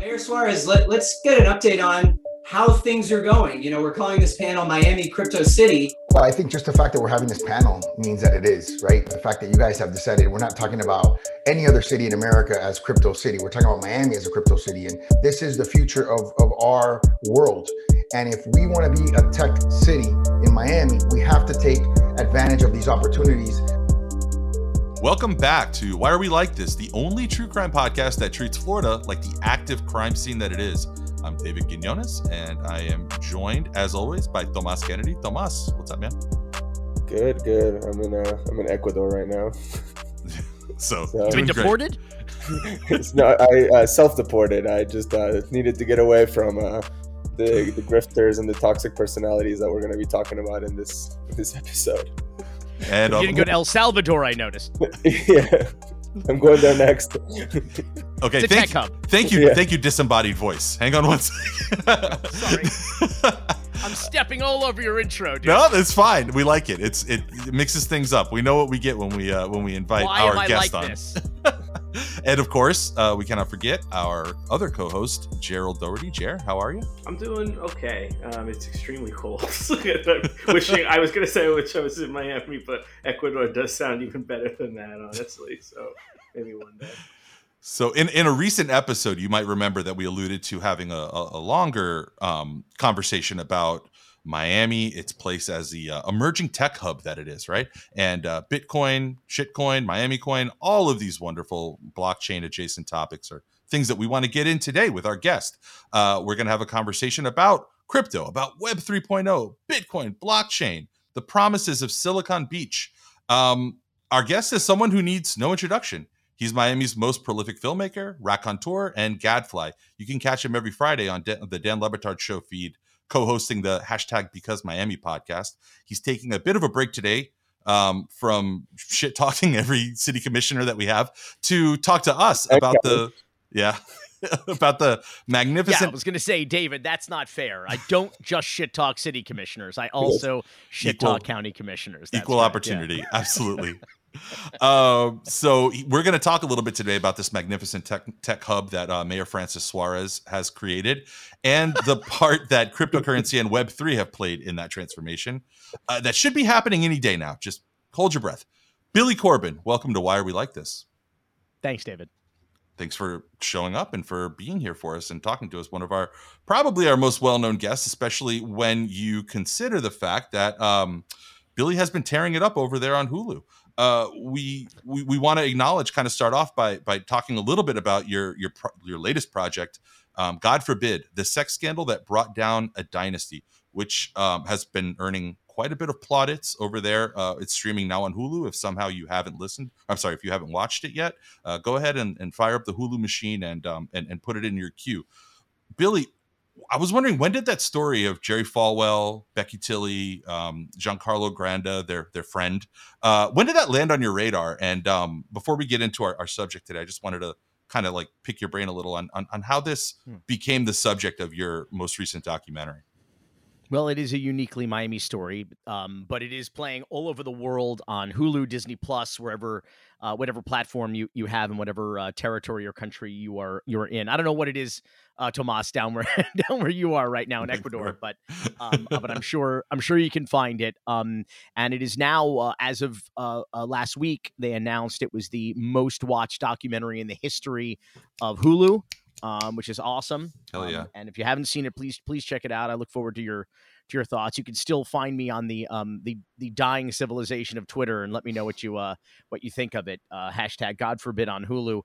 Mayor Suarez, let, let's get an update on how things are going. You know, we're calling this panel Miami Crypto City. Well, I think just the fact that we're having this panel means that it is, right? The fact that you guys have decided we're not talking about any other city in America as crypto city. We're talking about Miami as a crypto city. And this is the future of, of our world. And if we want to be a tech city in Miami, we have to take advantage of these opportunities. Welcome back to Why Are We Like This, the only true crime podcast that treats Florida like the active crime scene that it is. I'm David Quinones, and I am joined, as always, by Tomas Kennedy. Tomas, what's up, man? Good, good. I'm in uh, I'm in Ecuador right now. so, so you been deported? it's not. I uh, self-deported. I just uh, needed to get away from uh, the the grifters and the toxic personalities that we're going to be talking about in this this episode. And you didn't go to El Salvador, I noticed. yeah. I'm going there next. okay, thank, thank you, yeah. thank you, disembodied voice. Hang on one second. Sorry. I'm stepping all over your intro, dude. No, it's fine. We like it. It's it, mixes things up. We know what we get when we uh, when we invite Why our guest like on. And of course, uh, we cannot forget our other co-host, Gerald Doherty. Jer, how are you? I'm doing okay. Um, it's extremely cold. wishing I was going to say I wish I was in Miami, but Ecuador does sound even better than that, honestly. So maybe one day. So, in, in a recent episode, you might remember that we alluded to having a, a, a longer um, conversation about Miami, its place as the uh, emerging tech hub that it is, right? And uh, Bitcoin, shitcoin, Miami coin, all of these wonderful blockchain adjacent topics are things that we want to get in today with our guest. Uh, we're going to have a conversation about crypto, about Web 3.0, Bitcoin, blockchain, the promises of Silicon Beach. Um, our guest is someone who needs no introduction. He's Miami's most prolific filmmaker, raconteur, and gadfly. You can catch him every Friday on the Dan Le Batard Show feed, co-hosting the hashtag Because Miami podcast. He's taking a bit of a break today um, from shit talking every city commissioner that we have to talk to us about the yeah about the magnificent. Yeah, I was going to say, David, that's not fair. I don't just shit talk city commissioners. I also shit talk county commissioners. That's equal right. opportunity, yeah. absolutely uh, so we're going to talk a little bit today about this magnificent tech, tech hub that uh, Mayor Francis Suarez has created, and the part that cryptocurrency and Web three have played in that transformation. Uh, that should be happening any day now. Just hold your breath. Billy Corben, welcome to Why Are We Like This? Thanks, David. Thanks for showing up and for being here for us and talking to us. One of our probably our most well known guests, especially when you consider the fact that um, Billy has been tearing it up over there on Hulu uh, we we, we want to acknowledge, kind of start off by by talking a little bit about your your your latest project. Um, God forbid the sex scandal that brought down a dynasty, which um, has been earning quite a bit of plaudits over there. Uh, it's streaming now on Hulu. If somehow you haven't listened, I'm sorry, if you haven't watched it yet, uh, go ahead and, and fire up the Hulu machine and um, and, and put it in your queue. Billy, I was wondering when did that story of Jerry Falwell, Becky Tilley, um, Giancarlo Granda, their their friend, uh, when did that land on your radar? And um, before we get into our, our subject today, I just wanted to kind of like pick your brain a little on, on, on how this hmm. became the subject of your most recent documentary. Well, it is a uniquely Miami story, um, but it is playing all over the world on Hulu, Disney Plus, wherever, uh, whatever platform you, you have, and whatever uh, territory or country you are you're in. I don't know what it is, uh, Tomas, down where down where you are right now in Ecuador, but um, uh, but I'm sure I'm sure you can find it. Um, and it is now uh, as of uh, last week they announced it was the most watched documentary in the history of Hulu um, which is awesome. Hell yeah! Um, and if you haven't seen it, please please check it out. I look forward to your to your thoughts. You can still find me on the um the the dying civilization of Twitter and let me know what you uh what you think of it. Uh, hashtag God forbid on Hulu.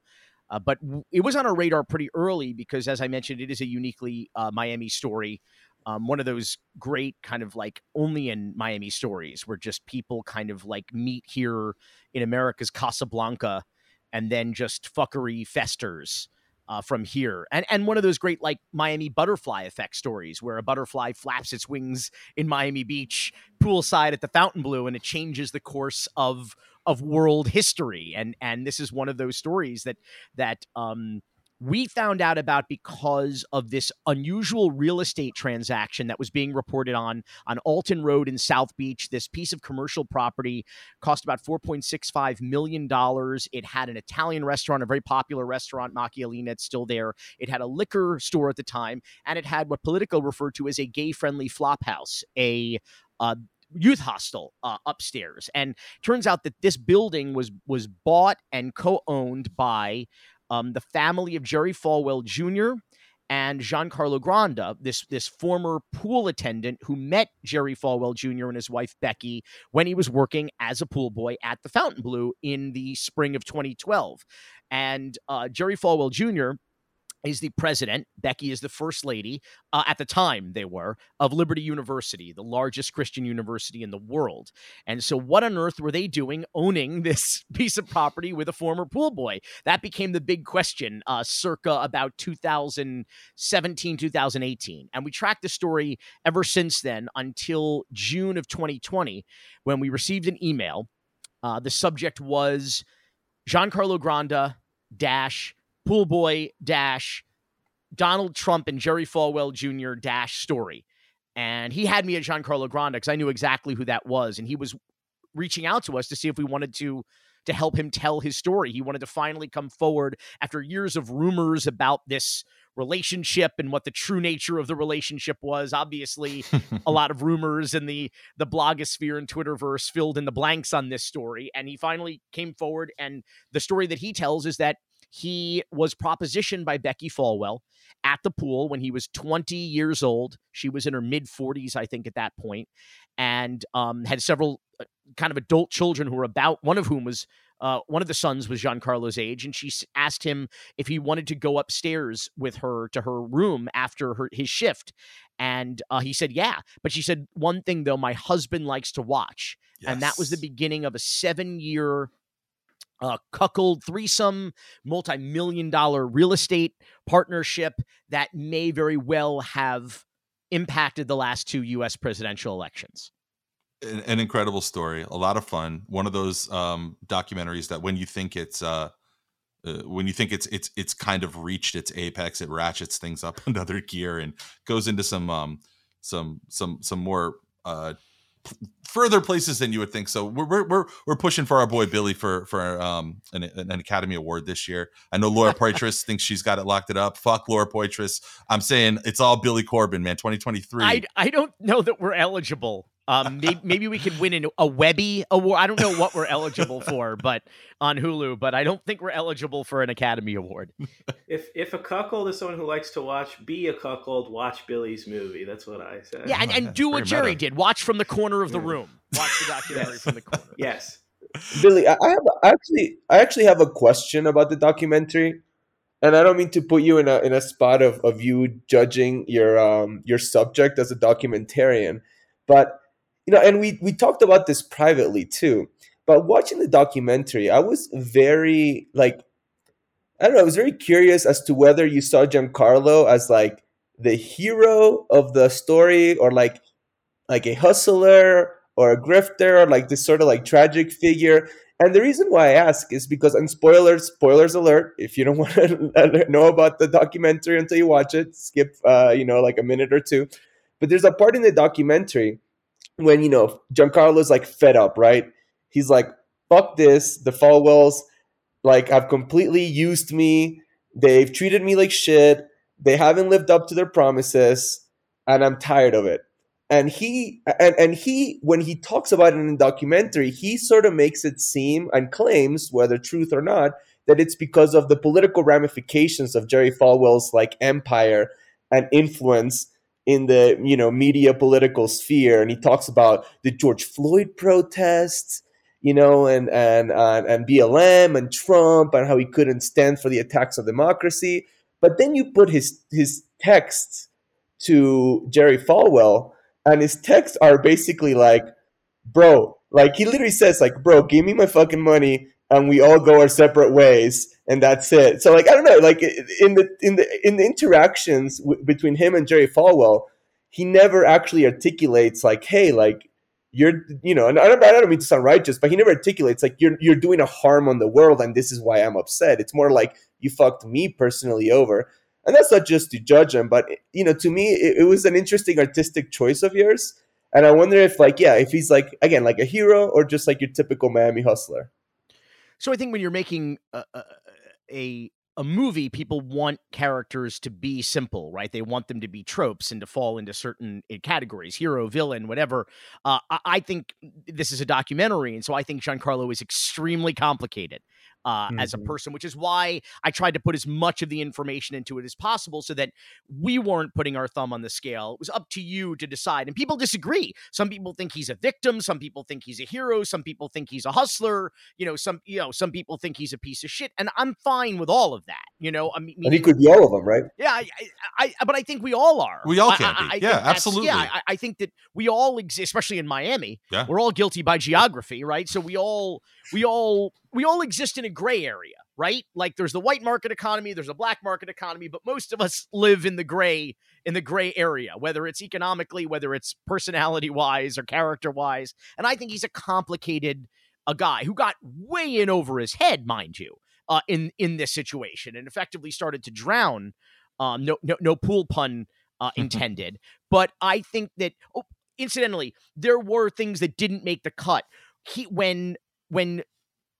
Uh, but w- it was on our radar pretty early because, as I mentioned, it is a uniquely uh, Miami story. Um, one of those great kind of like only in Miami stories where just people kind of like meet here in America's Casablanca and then just fuckery festers uh, from here. And and one of those great like Miami butterfly effect stories where a butterfly flaps its wings in Miami Beach poolside at the Fontainebleau and it changes the course of of world history. And and this is one of those stories that that um we found out about because of this unusual real estate transaction that was being reported on on Alton Road in South Beach. This piece of commercial property cost about $4.65 million. It had an Italian restaurant, a very popular restaurant, Macchialina. It's still there. It had a liquor store at the time, and it had what Politico referred to as a gay friendly flop house, a uh, youth hostel uh, upstairs and turns out that this building was was bought and co-owned by um, the family of Jerry Falwell Jr. and Giancarlo Granda, this this former pool attendant who met Jerry Falwell Jr. and his wife Becky when he was working as a pool boy at the Fontainebleau in the spring of 2012. And uh, Jerry Falwell Jr is the president. Becky is the first lady. Uh, at the time, they were of Liberty University, the largest Christian university in the world. And so, what on earth were they doing owning this piece of property with a former pool boy? That became the big question uh, circa about 2017, 2018. And we tracked the story ever since then until June of 2020 when we received an email. Uh, the subject was Giancarlo Granda dash pool boy dash Donald Trump and Jerry Falwell Jr. dash story. And he had me at Giancarlo Granda because I knew exactly who that was. And he was reaching out to us to see if we wanted to to help him tell his story. He wanted to finally come forward after years of rumors about this relationship and what the true nature of the relationship was. Obviously, a lot of rumors in the the blogosphere and Twitterverse filled in the blanks on this story. And he finally came forward. And the story that he tells is that he was propositioned by Becky Falwell at the pool when he was 20 years old. She was in her mid 40s, I think, at that point, and um, had several uh, kind of adult children who were about, one of whom was. Uh, one of the sons was Giancarlo's age, and she asked him if he wanted to go upstairs with her to her room after her his shift, and uh, he said, "Yeah." But she said one thing though: my husband likes to watch, yes. and that was the beginning of a seven-year uh, cuckold threesome, multi million dollar real estate partnership that may very well have impacted the last two U.S. presidential elections. An, an incredible story, a lot of fun. One of those um, documentaries that when you think it's uh, uh, when you think it's it's it's kind of reached its apex, it ratchets things up another gear and goes into some um, some some some more uh, further places than you would think. So we're we're we're pushing for our boy Billy for for um an, an Academy Award this year. I know Laura Poitras thinks she's got it locked it up. Fuck Laura Poitras. I'm saying it's all Billy Corben, man. 2023. I I don't know that we're eligible um, maybe, maybe, we could win an, a Webby award. I don't know what we're eligible for, but on Hulu, but I don't think we're eligible for an Academy Award. If if a cuckold is someone who likes to watch, be a cuckold. Watch Billy's movie. That's what I said. Yeah, and, and do what Jerry meta. did. Watch from the corner of the room. Watch the documentary yes. from the corner. Yes. Billy, I have actually I actually have a question about the documentary and I don't mean to put you in a in a spot of, of you judging your um your subject as a documentarian, but you know, and we we talked about this privately too. But watching the documentary, I was very like, I don't know, I was very curious as to whether you saw Giancarlo as like the hero of the story or like like a hustler or a grifter or like this sort of like tragic figure. And the reason why I ask is because, and spoilers, spoilers alert, if you don't want to know about the documentary until you watch it, skip, uh, you know, like a minute or two. But there's a part in the documentary when you know Giancarlo's like fed up, right? He's like, "Fuck this! The Falwells like have completely used me. They've treated me like shit. They haven't lived up to their promises, and I'm tired of it." And he and and he when he talks about it in the documentary, he sort of makes it seem and claims, whether truth or not, that it's because of the political ramifications of Jerry Falwell's like empire and influence in the you know media political sphere and he talks about the George Floyd protests you know and and uh, and BLM and Trump and how he couldn't stand for the attacks on democracy. But then you put his his texts to Jerry Falwell and his texts are basically like bro like he literally says like bro give me my fucking money and we all go our separate ways and that's it so like i don't know like in the in the in the interactions w- between him and jerry falwell he never actually articulates like hey like you're you know and I don't, I don't mean to sound righteous but he never articulates like you're you're doing a harm on the world and this is why i'm upset it's more like you fucked me personally over. And that's not just to judge him, but you know, to me, it, it was an interesting artistic choice of yours. And I wonder if, like, yeah, if he's like again like a hero or just like your typical Miami hustler. So I think when you're making a, a, a movie, people want characters to be simple, right? They want them to be tropes and to fall into certain eh, categories, hero, villain, whatever. Uh, I think this is a documentary, and so I think Giancarlo is extremely complicated uh, mm-hmm. as a mm-hmm. person, which is why I tried to put as much of the information into it as possible so that we weren't putting our thumb on the scale. It was up to you to decide. And people disagree. Some people think he's a victim. Some people think he's a hero. Some people think he's a hustler. You know, some you know, some people think he's a piece of shit. And I'm fine with all of that. You know, I mean, and he could be all of them, right? Yeah, I, I, I but I think we all are. We all can I, be. yeah, absolutely. Yeah, I, I, think that we all exist, especially in Miami. Yeah. We're all guilty by geography, right? So we all we all we all exist in a gray area, right? Like there's the white market economy, there's a black market economy, but most of us live in the gray in the gray area, whether it's economically, whether it's personality wise or character wise. And I think he's a complicated a guy who got way in over his head, mind you, uh, in in this situation, and effectively started to drown. Um, no, no, no pool pun uh, intended. but I think that, oh, incidentally, there were things that didn't make the cut. He when when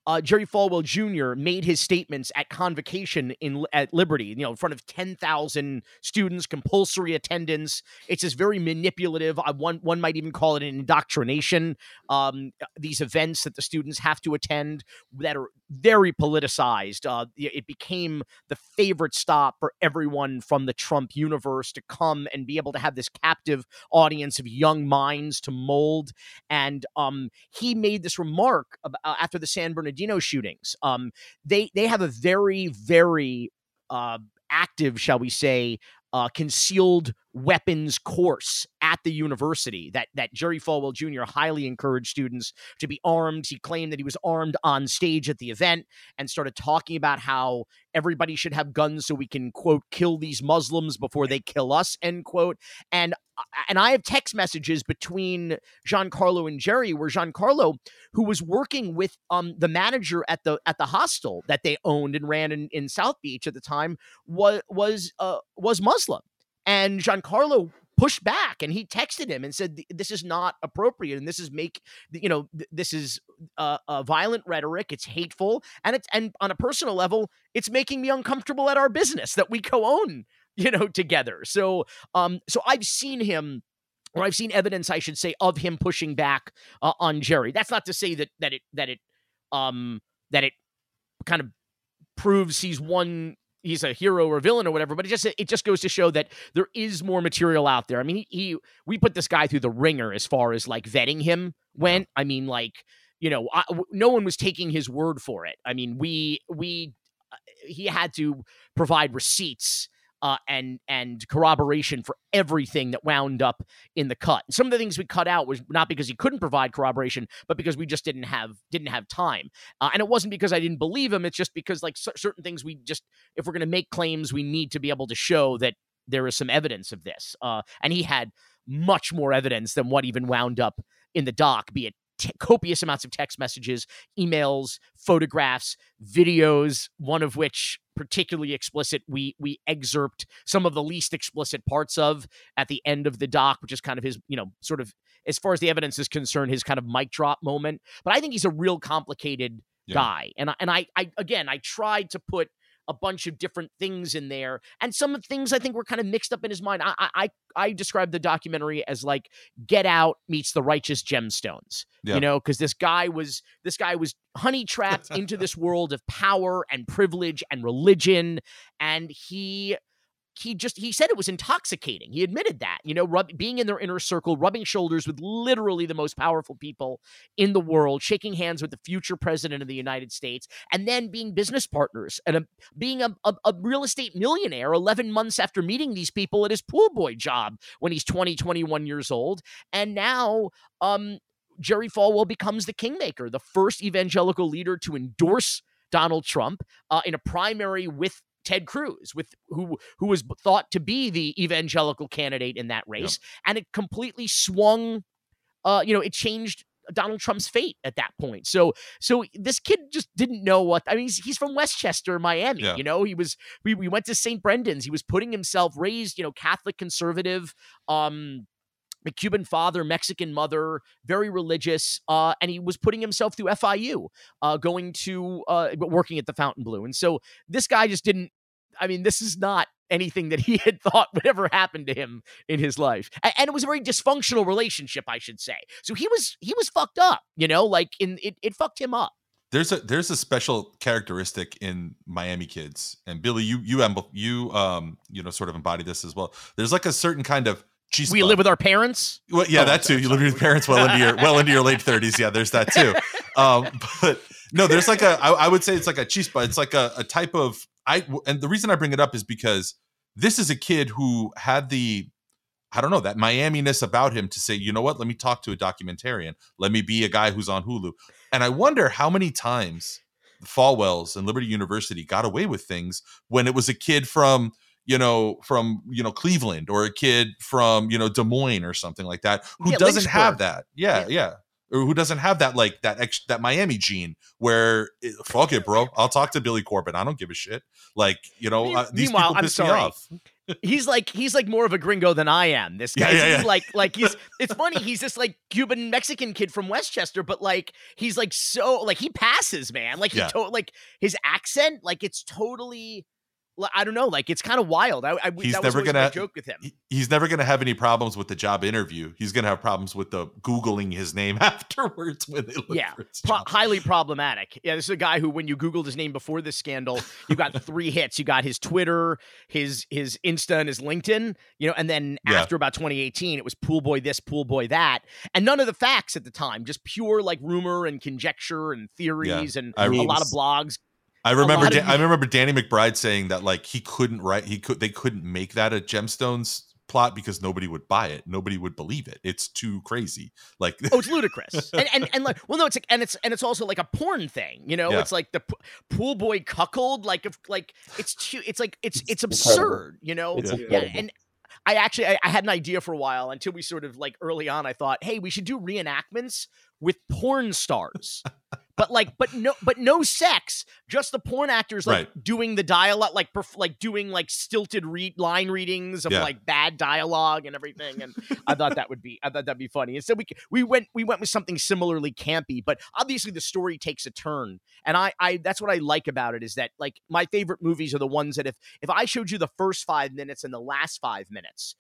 uh, Jerry Falwell Jr. made his statements at convocation in at Liberty, you know, in front of ten thousand students, compulsory attendance. It's this very manipulative. Uh, one one might even call it an indoctrination. Um, these events that the students have to attend that are very politicized. Uh, it became the favorite stop for everyone from the Trump universe to come and be able to have this captive audience of young minds to mold. And um, he made this remark about, uh, after the San Bernardino Bernardino shootings. Um, they they have a very very uh, active, shall we say, uh, concealed weapons course at the university that that Jerry Falwell Jr. highly encouraged students to be armed. He claimed that he was armed on stage at the event and started talking about how everybody should have guns so we can quote kill these Muslims before they kill us end quote. And uh, and I have text messages between Giancarlo and Jerry where Giancarlo, who was working with um the manager at the at the hostel that they owned and ran in, in South Beach at the time was was uh was Muslim and Giancarlo pushed back and he texted him and said this is not appropriate and this is make you know this is a, a, violent rhetoric it's hateful and it's and on a personal level it's making me uncomfortable at our business that we co-own you know together. So um so i've seen him or i've seen evidence i should say of him pushing back uh, on jerry. That's not to say that that it that it um that it kind of proves he's one he's a hero or villain or whatever, but it just it just goes to show that there is more material out there. I mean, he, he we put this guy through the ringer as far as like vetting him went. I mean, like you know, I, no one was taking his word for it. I mean, we we uh, he had to provide receipts uh, and and corroboration for everything that wound up in the cut. some of the things we cut out was not because he couldn't provide corroboration, but because we just didn't have didn't have time. Uh, and it wasn't because I didn't believe him. It's just because like c- certain things we just if we're going to make claims, we need to be able to show that there is some evidence of this. Uh, and he had much more evidence than what even wound up in the doc, be it T- copious amounts of text messages, emails, photographs, videos, one of which particularly explicit we we excerpt some of the least explicit parts of at the end of the doc which is kind of his you know sort of as far as the evidence is concerned his kind of mic drop moment but i think he's a real complicated yeah. guy and I, and I I again I tried to put a bunch of different things in there, and some of the things I think were kind of mixed up in his mind. I I I described the documentary as like Get Out meets The Righteous Gemstones. Yeah. You know, because this guy was this guy was honey trapped into this world of power and privilege and religion, and he he just he said it was intoxicating. He admitted that, you know, rub, being in their inner circle, rubbing shoulders with literally the most powerful people in the world, shaking hands with the future president of the United States, and then being business partners and a, being a, a, a real estate millionaire 11 months after meeting these people at his pool boy job when he's 20, 21 years old. And now, um, Jerry Falwell becomes the kingmaker, the first evangelical leader to endorse Donald Trump uh, in a primary with Ted Cruz, with who who was thought to be the evangelical candidate in that race, and it completely swung. Uh, you know, it changed Donald Trump's fate at that point. So so this kid just didn't know what I mean. He's, he's from Westchester, Miami. Yeah. You know, he was we we went to St. Brendan's. He was putting himself raised, you know, Catholic conservative. Um, Cuban father, Mexican mother, very religious, uh, and he was putting himself through FIU, uh, going to uh, working at the Fontainebleau, and so this guy just didn't. I mean, this is not anything that he had thought would ever happen to him in his life, and it was a very dysfunctional relationship, I should say. So he was he was fucked up, you know, like in it, it fucked him up. there's a there's a special characteristic in Miami kids, and Billy, you you you um you know sort of embody this as well. There's like a certain kind of cheese. We live with our parents. Well, yeah, Oh, that too. You live with your parents well into your well into your late thirties. Yeah, there's that too. Um, but no, there's like a. I, I would say it's like a chispa. It's like a, a type of. I and the reason I bring it up is because this is a kid who had the. I don't know that Miami-ness about him to say, you know what? Let me talk to a documentarian. Let me be a guy who's on Hulu. And I wonder how many times Falwell's and Liberty University got away with things when it was a kid from you know from you know Cleveland or a kid from you know Des Moines or something like that who Yeah, doesn't have that yeah, yeah or who doesn't have that like that ex- that Miami gene where eh, fuck it bro I'll talk to Billy Corben I don't give a shit like you know uh, these meanwhile, people I'm piss me off he's like he's like more of a gringo than I am. This Yeah, guy, yeah, he's like like he's it's funny. He's this like Cuban Mexican kid from Westchester, but like he's like so like he passes, man. Like he Yeah. to- like his accent, like it's totally. I don't know, like it's kind of wild. I, I He's never gonna- joke with him. He's never going to have any problems with the job interview he's going to have problems with the googling his name afterwards when they look Yeah, Pro- highly problematic. Yeah, this is a guy who, when you Googled his name before this scandal, you got three hits. You got his Twitter, his his Insta, and his LinkedIn. You know, and then Yeah. after about 2018, it was pool boy this, pool boy that, and none of the facts at the time, just pure like rumor and conjecture and theories and I- a lot of blogs. I remember. lot Dan- I remember Danny McBride saying that like he couldn't write. He could. They couldn't make that a gemstones plot because nobody would buy it. Nobody would believe it. It's too crazy. Like Oh, it's ludicrous. and, and and like, well, no, it's like, and it's and it's also like a porn thing. You know, Yeah. it's like the p- pool boy cuckold. Like, if like it's too, it's like it's It's it's incredible. absurd. You know, It's Yeah. yeah, and I actually I, I had an idea for a while until we sort of like early on I thought, hey, we should do reenactments with porn stars. but like but no but no sex, just the porn actors like doing the dialogue like perf- like doing like stilted read line readings of Yeah. like bad dialogue and everything and I thought that would be I thought that'd be funny. And so we we went we went with something similarly campy, but obviously the story takes a turn. And I I that's what I like about it is that like my favorite movies are the ones that if if I showed you the first 5 minutes and the last 5 minutes,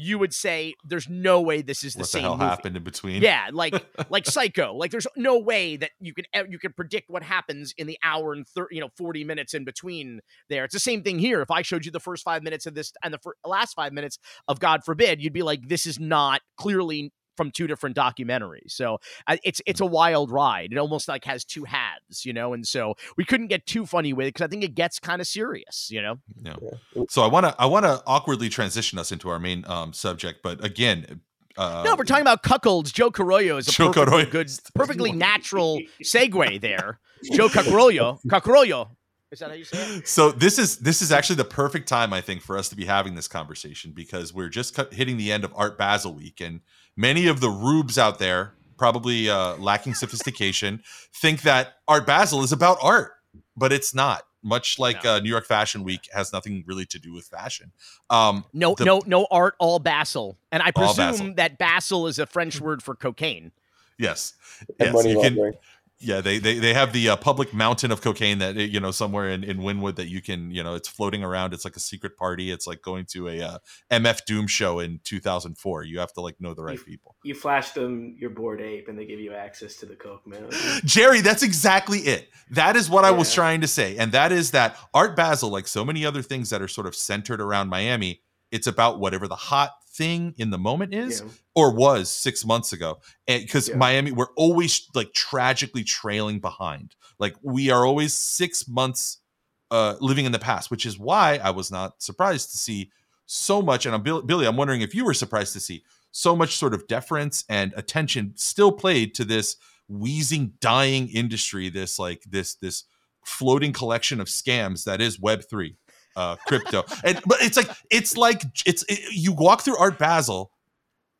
you would say there's no way this is the what the same hell movie. happened in between? Yeah, like like Psycho. Like there's no way that you can you can predict what happens in the hour and thir- you know 40 minutes in between there. It's the same thing here. If I showed you the first 5 minutes of this and the fir- last 5 minutes of God forbid, you'd be like this is not clearly from two different documentaries. So it's it's a wild ride. It almost like has two halves, you know. And so we couldn't get too funny with it because I think it gets kind of serious, you know. Yeah. Yeah. So I want to I want to awkwardly transition us into our main um, subject, but again, uh, no, we're talking about cuckolds. Joe Carollo is a Joe perfectly Carollo. good, perfectly natural segue there. Joe Carollo, Carollo. Is that how you say it? So this is this is actually the perfect time I think for us to be having this conversation because we're just cut, hitting the end of Art Basel week, and many of the rubes out there, probably uh, lacking sophistication, think that Art Basel is about art, but it's not. Much like No. uh, New York Fashion Week has nothing really to do with fashion. Um, No, The- no, no art, all Basel. And I presume Basel. that Basel is a French word for cocaine. yes, and yes, money you can. Yeah, they they, they have the uh, public mountain of cocaine that you know somewhere in, in Wynwood that you can you know it's floating around. It's like a secret party. It's like going to a uh, MF Doom show in 2004. You have to like know the right people. You flash them your board ape, and they give you access to the coke, man. Jerry, that's exactly it. That is what I was trying to say, and that is that Art Basel, like so many other things that are sort of centered around Miami, it's about whatever the hot thing in the moment is. Yeah. or was six months ago because Yeah. miami we're always like tragically trailing behind like we are always six months uh living in the past which is why i was not surprised to see so much and i'm Bill- billy i'm wondering if you were surprised to see so much sort of deference and attention still played to this wheezing dying industry this like this this floating collection of scams that is web3 uh crypto and but it's like it's like it's it, you walk through art basel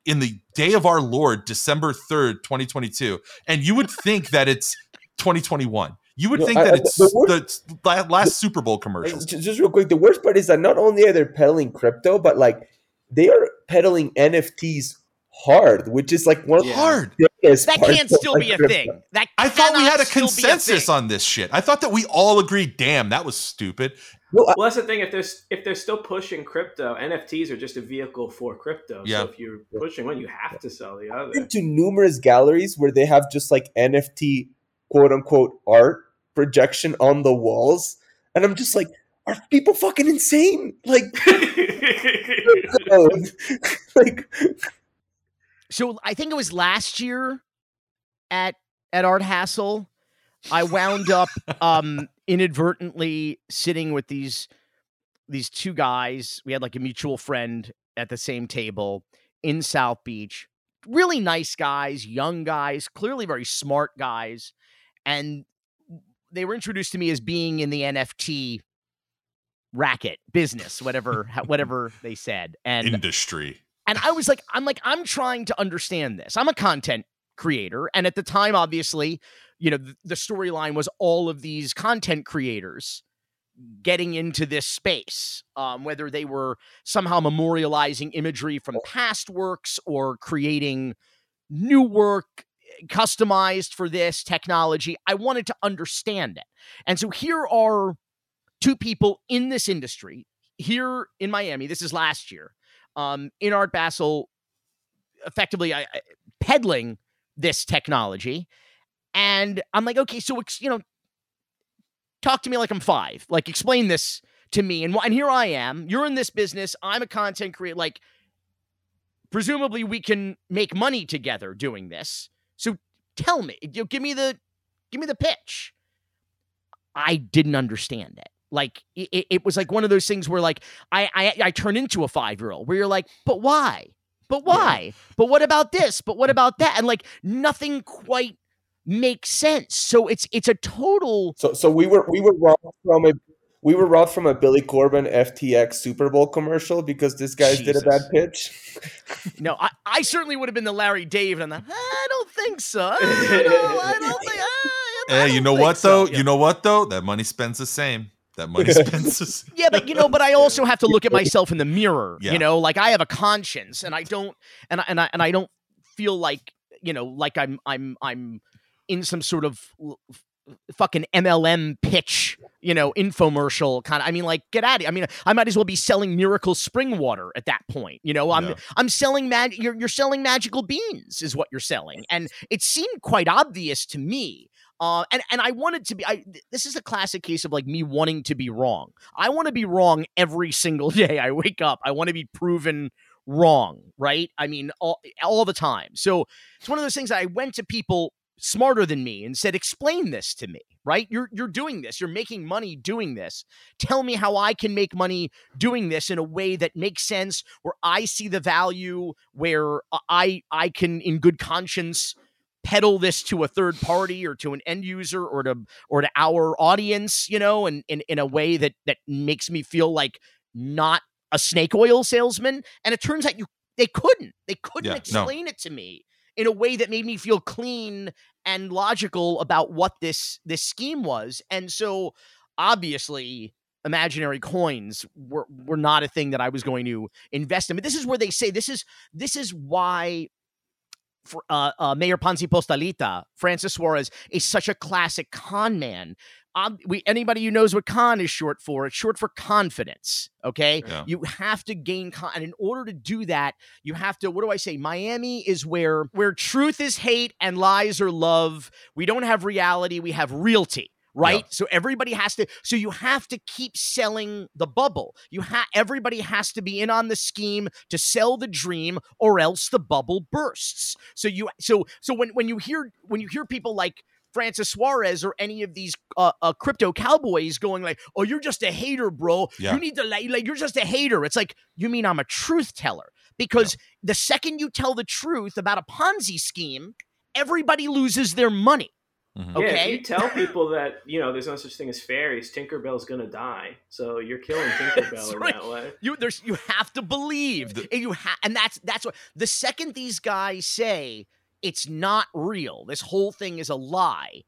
in the day of our Lord, December 3rd, 2022, and you would think that it's 2021. You would No, think I- that I- it's the the la- last Super Bowl commercial. Just, just real quick, the worst part is that not only are they peddling crypto, but like they are peddling NFTs hard, which is like one of Yeah. Hard. That can't still like, be a crypto. thing. That I thought we had a consensus thing. on this shit. I thought that we all agreed, damn, that was stupid. No, I- Well, that's the thing. If they're if they're still pushing crypto, NFTs are just a vehicle for crypto. Yeah. So if you're pushing one, you have to sell the I've been other. to numerous galleries where they have just like NFT quote unquote art projection on the walls, and I'm just like, are people fucking insane? Like, like So I think it was last year at at Art Basel, I wound up um inadvertently sitting with these these two guys. We had like a mutual friend at the same table in South Beach. Really nice guys, young guys, clearly very smart guys. And they were introduced to me as being in the NFT racket business, whatever whatever they said. And Industry. and I was like, I'm like, I'm trying to understand this. I'm a content creator. And at the time, obviously, you know, the, the storyline was all of these content creators getting into this space, um, whether they were somehow memorializing imagery from past works or creating new work customized for this technology. I wanted to understand it. And so here are two people in this industry here in Miami. This is last year um, in Art Basel, effectively I, I- peddling this technology. And I'm like, okay, so you know, talk to me like I'm five. Like, explain this to me. And and here I am. You're in this business. I'm a content creator. Like, presumably we can make money together doing this. So tell me, you know, give me the give me the pitch. I didn't understand it. Like it, it- it was like one of those things where like I I, I turn into a five year old where you're like, but why? But why? But what about this? But what about that? And like nothing quite makes sense. So it's it's a total So so we were we were robbed from a we were robbed from a Billy Corben FTX Super Bowl commercial because this guy did a bad pitch. no. I, I certainly would have been the Larry David on the I don't think so. I don't, I don't think. I, I Hey, you know what so." though? You know what though? That money spends the same. That money spends the same. Yeah, but you know, but I also have to look at myself in the mirror. Yeah. You know, like I have a conscience, and I don't, and I, and I and I don't feel like you know, like I'm I'm I'm in some sort of fucking MLM pitch, you know, infomercial kind of. I mean, like, get at it. I mean, I might as well be selling Miracle Spring Water at that point. You know, I'm Yeah. I'm selling mag. You're you're selling magical beans, is what you're selling, and it seemed quite obvious to me. Uh, and and I wanted to be. I this is a classic case of like me wanting to be wrong. I want to be wrong every single day I wake up. I want to be proven wrong, right? I mean, all all the time. So it's one of those things that I went to people smarter than me and said, "Explain this to me." Right? You're you're doing this. You're making money doing this. Tell me how I can make money doing this in a way that makes sense, where I see the value, where I I can, in good conscience, peddle this to a third party or to an end user or to or to our audience, you know, and in, in a way that that makes me feel like not a snake oil salesman. And it turns out you they couldn't. They couldn't Yeah, no. explain it to me in a way that made me feel clean and logical about what this this scheme was. And so obviously imaginary coins were were not a thing that I was going to invest in. But this is where they say this is this is why for, uh, uh, Mayor Ponzi Postalita, Francis Suarez, is such a classic con man. Um, we anybody who knows what con is short for, it's short for confidence. Okay, Yeah. you have to gain con, and in order to do that, you have to. What do I say? Miami is where where truth is hate and lies are love. We don't have reality; we have realty right so everybody has to so you have to keep selling the bubble you have everybody has to be in on the scheme to sell the dream or else the bubble bursts so you so so when when you hear when you hear people like Francis Suarez or any of these uh, uh, crypto cowboys going like, "Oh, you're just a hater, bro. Yeah. You need to like, like, you're just a hater." It's like, you mean I'm a truth teller? Because the second you tell the truth about a Ponzi scheme, everybody loses their money Mhm. Yeah, if Okay. you tell people that you know there's no such thing as fairies, Tinkerbell's gonna die. So you're killing Tinkerbell That's in right. that way. You there's you have to believe, The- and you ha- and that's that's what the second these guys say it's not real, this whole thing is a lie,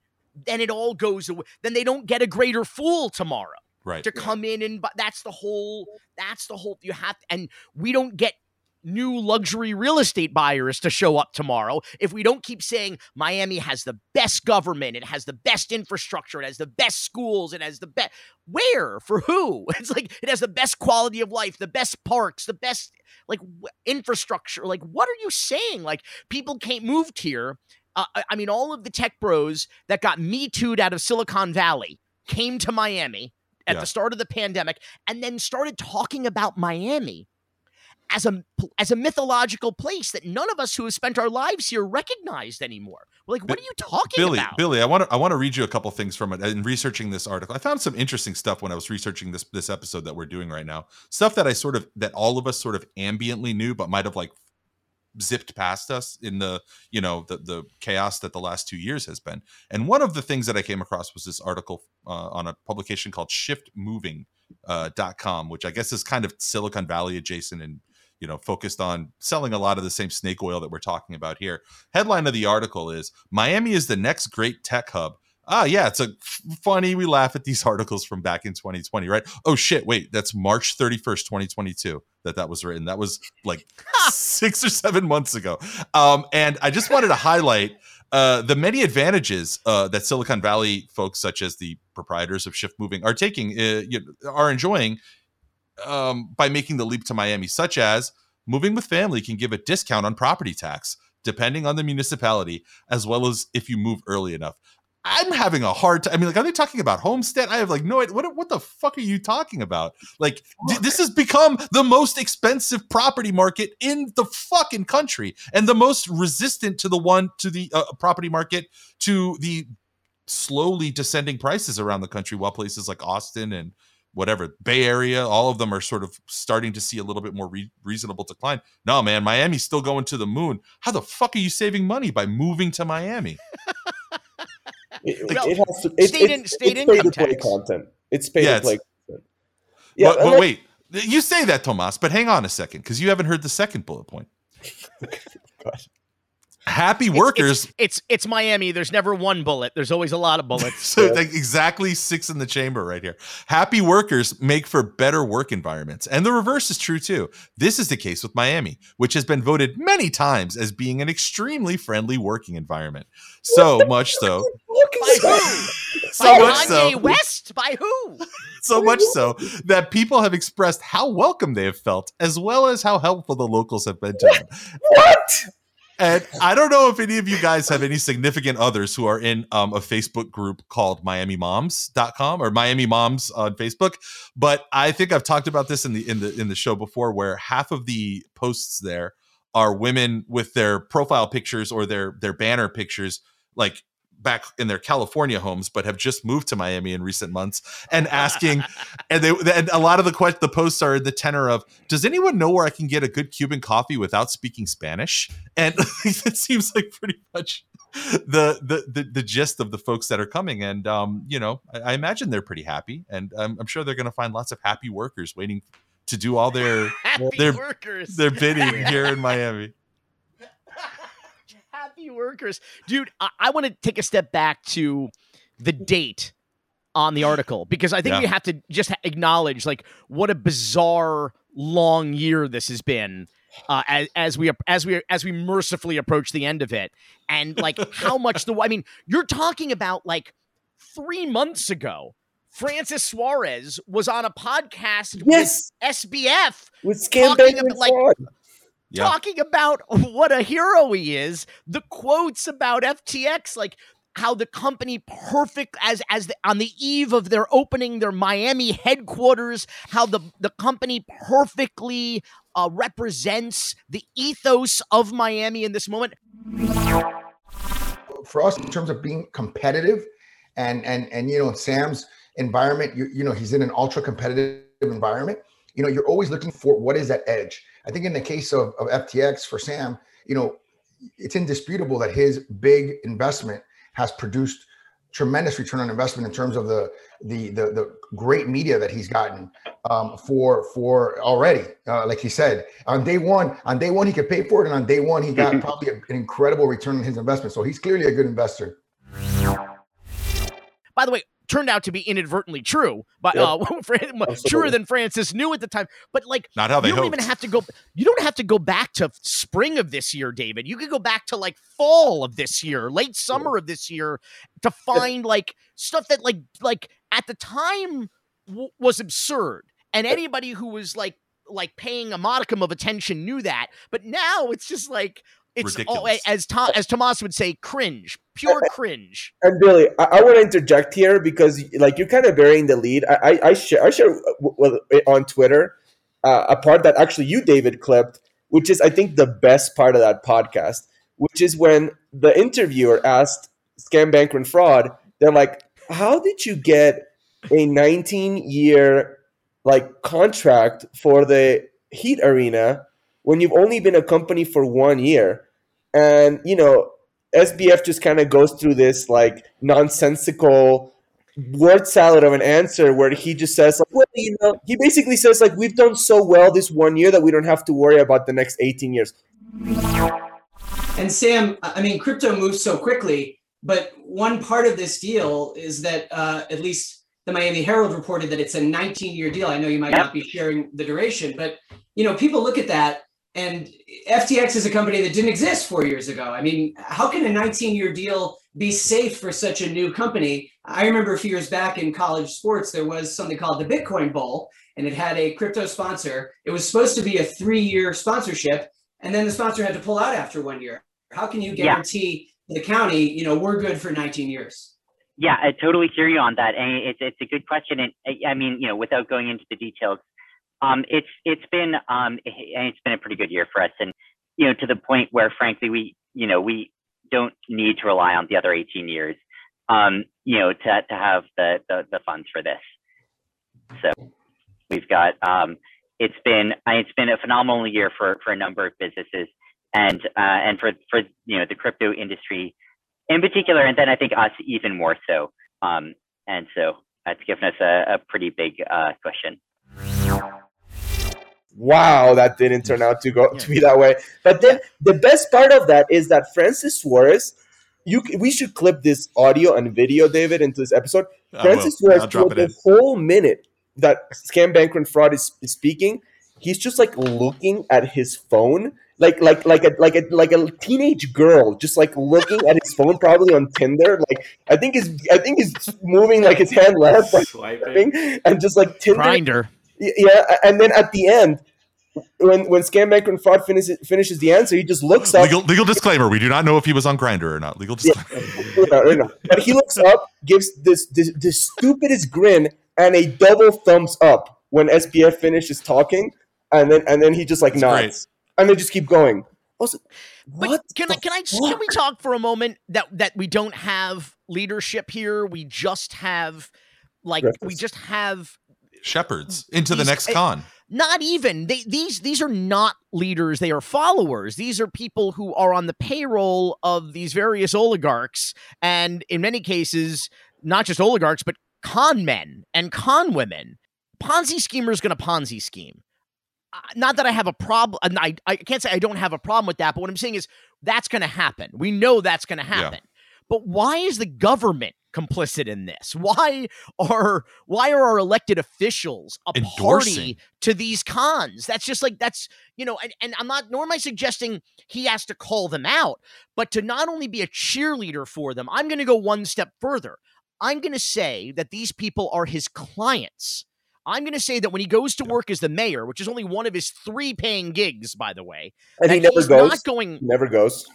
then it all goes away. Then they don't get a greater fool tomorrow Right. to come in and but that's the whole that's the whole you have and we don't get new luxury real estate buyers to show up tomorrow. If we don't keep saying Miami has the best government it has the best infrastructure it has the best schools it has the best where? For who? It's like it has the best quality of life the best parks the best like w- infrastructure. Like what are you saying? Like people can't move here. Uh, I- mean all of the tech bros that got me too'd out of Silicon Valley came to Miami at Yeah. the start of the pandemic and then started talking about Miami as a as a mythological place that none of us who have spent our lives here recognized anymore. We're like, what are you talking Billy, about? Billy, Billy, I want to I want to read you a couple things from it. In researching this article, I found some interesting stuff when I was researching this this episode that we're doing right now. Stuff that I sort of that all of us sort of ambiently knew, but might have like zipped past us in the you know the the chaos that the last two years has been. And one of the things that I came across was this article uh, on a publication called ShiftMoving uh, dot com, which I guess is kind of Silicon Valley adjacent and you know focused on selling a lot of the same snake oil that we're talking about here. Headline of the article is Miami is the next great tech hub. Ah, yeah, it's a funny. We laugh at these articles from back in 2020, right? Oh shit, wait, that's March 31st, 2022 that that was written. That was like six or seven months ago. Um, and I just wanted to highlight uh, the many advantages uh, that Silicon Valley folks, such as the proprietors of Shift Moving, are taking, uh, you are enjoying um, by making the leap to Miami, such as moving with family can give a discount on property tax, depending on the municipality, as well as if you move early enough. I'm having a hard time. I mean, like, are they talking about homestead? I have like no idea. What, what the fuck are you talking about? Like, th- this has become the most expensive property market in the fucking country and the most resistant to the one to the uh, property market to the slowly descending prices around the country while places like Austin and whatever Bay Area, all of them are sort of starting to see a little bit more re- reasonable decline. No, man, Miami's still going to the moon. How the fuck are you saving money by moving to Miami? It, Well, it has to. It, state it, in- state it's pay income to play tax. content. It's pay Yeah, to play content. Yeah, but, but wait, you say that, Tomas, but hang on a second because you haven't heard the second bullet point. Gosh. Happy workers. It's, it's it's Miami. There's never one bullet. There's always a lot of bullets. so like exactly six in the chamber right here. Happy workers make for better work environments. And the reverse is true too. This is the case with Miami, which has been voted many times as being an extremely friendly working environment. So much so, By who? so By much Kanye so, West? By who? so much so that people have expressed how welcome they have felt, as well as how helpful the locals have been to them. What? And I don't know if any of you guys have any significant others who are in um, a Facebook group called MiamiMoms.com or Miami Moms on Facebook, but I think I've talked about this in the in the in the show before, where half of the posts there are women with their profile pictures or their their banner pictures, like back in their California homes, but have just moved to Miami in recent months, and asking, and they and a lot of the que- the posts are in the tenor of, "Does anyone know where I can get a good Cuban coffee without speaking Spanish?" And it seems like pretty much the, the the the gist of the folks that are coming. And um, you know, I, I imagine they're pretty happy, and I'm, I'm sure they're going to find lots of happy workers waiting to do all their Happy They're- workers. their bidding here in Miami. Happy workers. Dude, I, I want to take a step back to the date on the article because I think Yeah. we have to just acknowledge like what a bizarre long year this has been uh, as, as we as we as we mercifully approach the end of it and like how much the I mean you're talking about like 3 months ago Francis Suarez was on a podcast Yes, with SBF with scam talking about, like, fraud. Yeah. talking about what a hero he is. The quotes about FTX, like how the company perfect as as the, on the eve of their opening their Miami headquarters, how the the company perfectly uh, represents the ethos of Miami in this moment. for us in terms of being competitive and and and you know sam's environment you, you know he's in an ultra competitive environment you know you're always looking for what is that edge i think in the case of, of ftx for sam you know it's indisputable that his big investment has produced tremendous return on investment in terms of the the the, the great media that he's gotten um, for for already. Uh, like he said, on day one, on day one he could pay for it, and on day one he got probably a, an incredible return on his investment. So he's clearly a good investor. By the way, turned out to be inadvertently true, but yep. uh, truer than Francis knew at the time. But like, not how they. You don't hoped. even have to go. You don't have to go back to spring of this year, David. You could go back to like fall of this year, late summer of this year, to find like stuff that like like at the time w- was absurd, and anybody who was like like paying a modicum of attention knew that. But now it's just like it's all, as Tom, as Tomas would say, cringe, pure cringe. And Billy, I, I want to interject here because like you're kind of burying the lead. I I, I share I share on Twitter uh, a part that actually you David clipped, which is I think the best part of that podcast, which is when the interviewer asked scam bank and fraud. They're like, "How did you get a 19 year like contract for the Heat Arena?" When you've only been a company for one year and you know sbf just kind of goes through this like nonsensical word salad of an answer where he just says like well you know he basically says like we've done so well this one year that we don't have to worry about the next 18 years and sam i mean crypto moves so quickly but one part of this deal is that uh, at least the miami herald reported that it's a 19 year deal i know you might yep. not be sharing the duration but you know people look at that and FTX is a company that didn't exist four years ago. I mean, how can a 19 year deal be safe for such a new company? I remember a few years back in college sports, there was something called the Bitcoin Bowl, and it had a crypto sponsor. It was supposed to be a three year sponsorship, and then the sponsor had to pull out after one year. How can you guarantee yeah. the county, you know, we're good for 19 years? Yeah, I totally hear you on that. And it's, it's a good question. And I mean, you know, without going into the details, um, it's it's been um, it's been a pretty good year for us, and you know to the point where frankly we you know we don't need to rely on the other 18 years, um, you know, to to have the, the the funds for this. So we've got um, it's been it's been a phenomenal year for for a number of businesses, and uh, and for for you know the crypto industry in particular, and then I think us even more so. Um, and so that's given us a, a pretty big uh, question wow, that didn't turn out to go yeah. to be that way. But then the best part of that is that Francis Suarez, you we should clip this audio and video, David, into this episode. I Francis will. Suarez for the whole minute that scam bank and fraud is, is speaking, he's just like looking at his phone. Like like like a like a like a teenage girl just like looking at his phone probably on Tinder like I think he's I think he's moving like his hand left like, swiping and just like Tinder Grindr yeah, and then at the end, when when Scam Bank and Fraud finishes finishes the answer, he just looks up. Legal, legal disclaimer: We do not know if he was on Grindr or not. Legal disclaimer. Yeah, no, no, But he looks up, gives this, this the stupidest grin, and a double thumbs up when SBF finishes talking, and then and then he just like That's nods, great. and they just keep going. Also, what can I can I fuck? can we talk for a moment that that we don't have leadership here? We just have like we just have shepherds into these, the next con. Not even they, these these are not leaders; they are followers. These are people who are on the payroll of these various oligarchs, and in many cases, not just oligarchs, but con men and con women. Ponzi schemer is going to Ponzi scheme. Uh, not that I have a problem. I, I can't say I don't have a problem with that, but what I'm saying is that's going to happen. We know that's going to happen. Yeah. But why is the government complicit in this? Why are why are our elected officials a Endorsing. party to these cons? That's just like that's you know, and, and I'm not nor am I suggesting he has to call them out, but to not only be a cheerleader for them, I'm gonna go one step further. I'm gonna say that these people are his clients. I'm going to say that when he goes to work as the mayor, which is only one of his three paying gigs, by the way, and he never goes. Not going, never goes.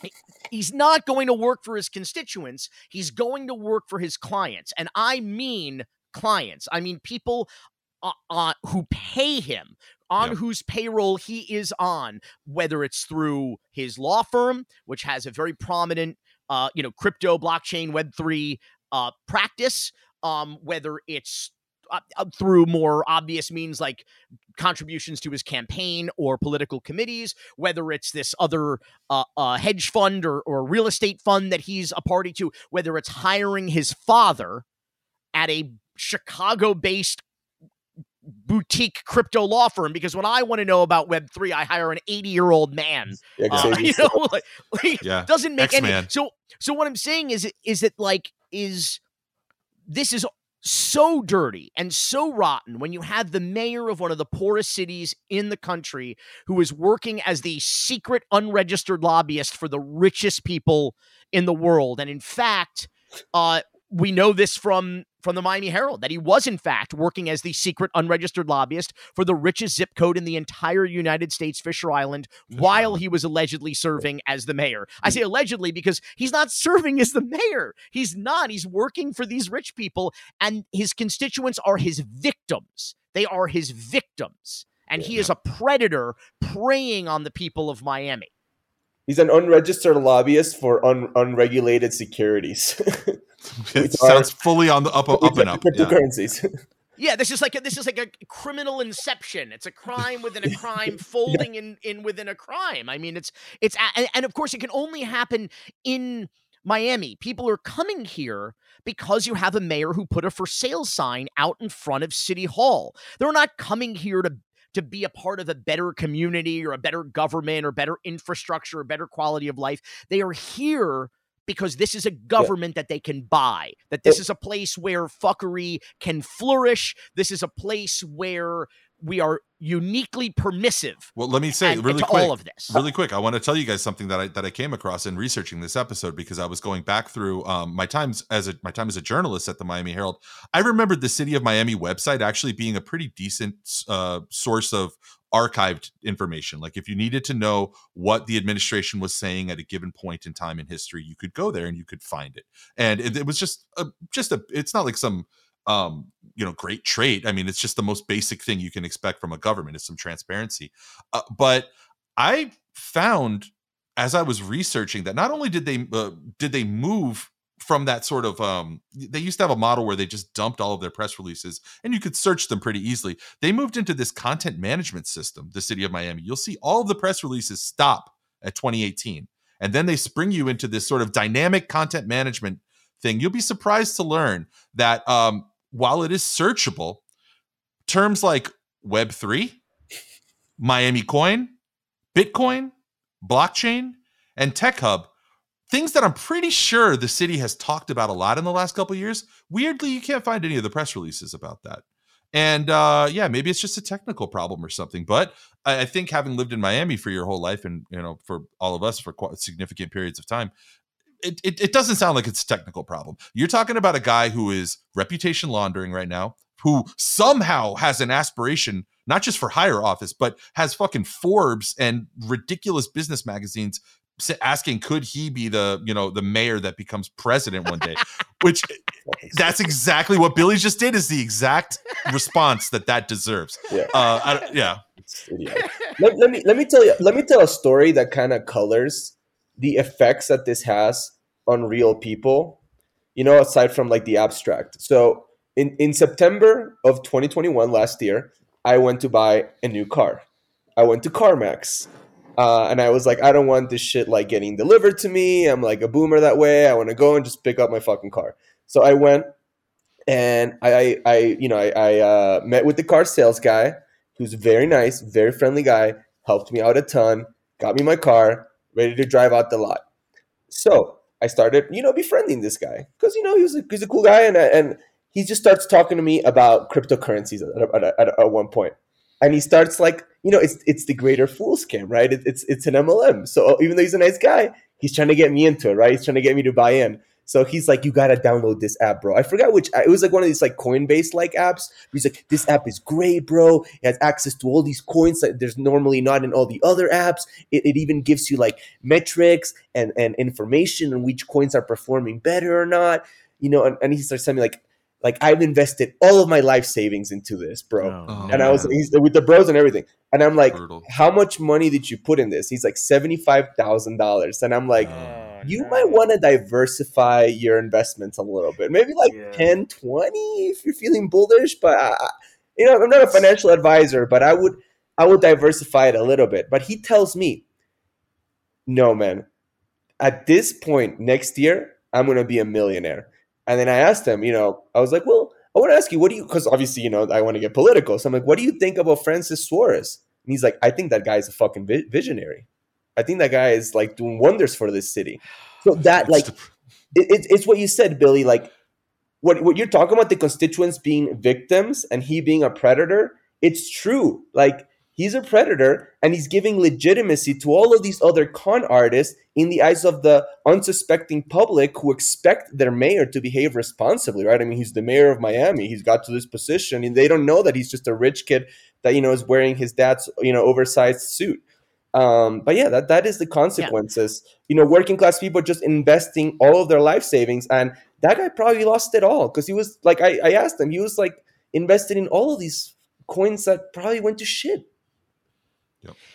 He's not going to work for his constituents. He's going to work for his clients, and I mean clients. I mean people uh, uh, who pay him, on yep. whose payroll he is on, whether it's through his law firm, which has a very prominent, uh, you know, crypto, blockchain, Web three uh, practice, um, whether it's uh, uh, through more obvious means like contributions to his campaign or political committees, whether it's this other uh, uh, hedge fund or, or real estate fund that he's a party to, whether it's hiring his father at a Chicago based boutique crypto law firm because when I want to know about Web three, I hire an eighty year old man. Yeah, Uh, you know, like, like, Yeah. doesn't make any. X-Man. So so what I'm saying is is that like is this is so dirty and so rotten when you have the mayor of one of the poorest cities in the country who is working as the secret unregistered lobbyist for the richest people in the world. And in fact uh we know this from from the Miami Herald that he was in fact working as the secret unregistered lobbyist for the richest zip code in the entire United States, Fisher Island, while he was allegedly serving as the mayor. I say mm. allegedly because he's not serving as the mayor. He's not. He's working for these rich people and his constituents are his victims. They are his victims. And he is a predator preying on the people of Miami. He's an unregistered lobbyist for un- unregulated securities. It sounds fully on the up, up and up. Yeah. Cryptocurrencies. Yeah, this is like a, this is like a criminal inception. It's a crime within a crime, folding in in within a crime. I mean, it's it's and, and of course it can only happen in Miami. People are coming here because you have a mayor who put a for sale sign out in front of City Hall. They're not coming here to to be a part of a better community or a better government or better infrastructure or better quality of life. They are here because this is a government that they can buy. That this is a place where fuckery can flourish. This is a place where we are uniquely permissive Well, let me say and, really to quick. all of this. really quick i want to tell you guys something that i that i came across in researching this episode because i was going back through um, my times as a my time as a journalist at the miami herald i remembered the city of miami website actually being a pretty decent uh, source of archived information like if you needed to know what the administration was saying at a given point in time in history you could go there and you could find it and it, it was just a just a it's not like some um you know great trait i mean it's just the most basic thing you can expect from a government is some transparency uh, but I found as I was researching that not only did they uh, did they move from that sort of um they used to have a model where they just dumped all of their press releases and you could search them pretty easily. They moved into this content management system, the city of Miami. You'll see all of the press releases stop at 2018 and then they spring you into this sort of dynamic content management thing. You'll be surprised to learn that um while it is searchable, terms like web3, Miami coin, Bitcoin, blockchain, and Tech Hub, things that I'm pretty sure the city has talked about a lot in the last couple years. Weirdly, you can't find any of the press releases about that. And uh, yeah, maybe it's just a technical problem or something. But I, I think having lived in Miami for your whole life, and you know, for all of us for quite significant periods of time, it, it, it doesn't sound like it's a technical problem. You're talking about a guy who is reputation laundering right now, who somehow has an aspiration, not just for higher office, but has fucking Forbes and ridiculous business magazines asking, could he be the, you know, the mayor that becomes president one day? Which that's exactly what Billy just did is the exact response that that deserves. Yeah. Uh, yeah. Let, let me let me tell you let me tell a story that kind of colors the effects that this has on real people you know aside from like the abstract. So in in september of 2021 last year i went to buy a new car. I went to carmax uh, and i was like i don't want this shit like getting delivered to me. I'm like a boomer that way. I want to go and just pick up my fucking car. So i went and i i, I you know i, I uh, met with the car sales guy who's very nice, very friendly guy, helped me out a ton, got me my car, ready to drive out the lot. So I started, you know, befriending this guy because you know he was a, he's a cool guy, and and he just starts talking to me about cryptocurrencies at, at, at, at one point, and he starts like, you know, it's it's the greater fool scam, right? It, it's it's an MLM. So even though he's a nice guy, he's trying to get me into it, right? He's trying to get me to buy in. So he's like, you gotta download this app, bro. I forgot which. It was like one of these like Coinbase like apps. He's like, this app is great, bro. It has access to all these coins that there's normally not in all the other apps. It, it even gives you like metrics and and information on which coins are performing better or not. You know, and, and he starts telling me like, like I've invested all of my life savings into this, bro. Oh, oh and I was he's with the bros and everything. And I'm like, Brutal. how much money did you put in this? He's like seventy five thousand dollars, and I'm like. Oh, you might want to diversify your investments a little bit. Maybe like Yeah. 10, 20 if you're feeling bullish. But I, you know, I'm not a financial advisor, but I would I would diversify it a little bit. But he tells me, no, man, at this point next year, I'm gonna be a millionaire. And then I asked him, you know, I was like, well, I want to ask you, what do you? Because obviously, you know, I want to get political. So I'm like, what do you think about Francis Suarez? And he's like, I think that guy's a fucking vi- visionary. I think that guy is like doing wonders for this city. So that like it, it's it's what you said, Billy. Like what what you're talking about the constituents being victims and he being a predator. It's true. Like he's a predator and he's giving legitimacy to all of these other con artists in the eyes of the unsuspecting public who expect their mayor to behave responsibly, right? I mean, he's the mayor of Miami. He's got to this position and they don't know that he's just a rich kid that you know is wearing his dad's you know oversized suit. Um, but yeah, that, that is the consequences. You know, working class people just investing all of their life savings, and that guy probably lost it all because he was like, I, I asked him, he was like invested in all of these coins that probably went to shit.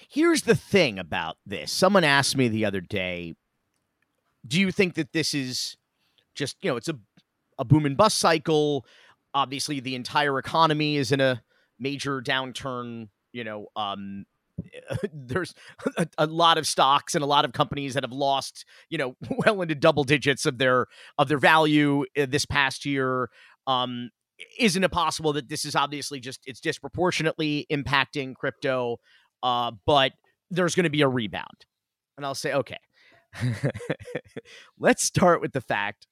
Here's the thing about this. Someone asked me the other day, do you think that this is just, you know, it's a a boom and bust cycle. Obviously, the entire economy is in a major downturn, you know, um there's a, a lot of stocks and a lot of companies that have lost, you know, well into double digits of their of their value uh, this past year. Um isn't it possible that this is obviously just it's disproportionately impacting crypto uh, but there's going to be a rebound. And I'll say, okay, let's start with the fact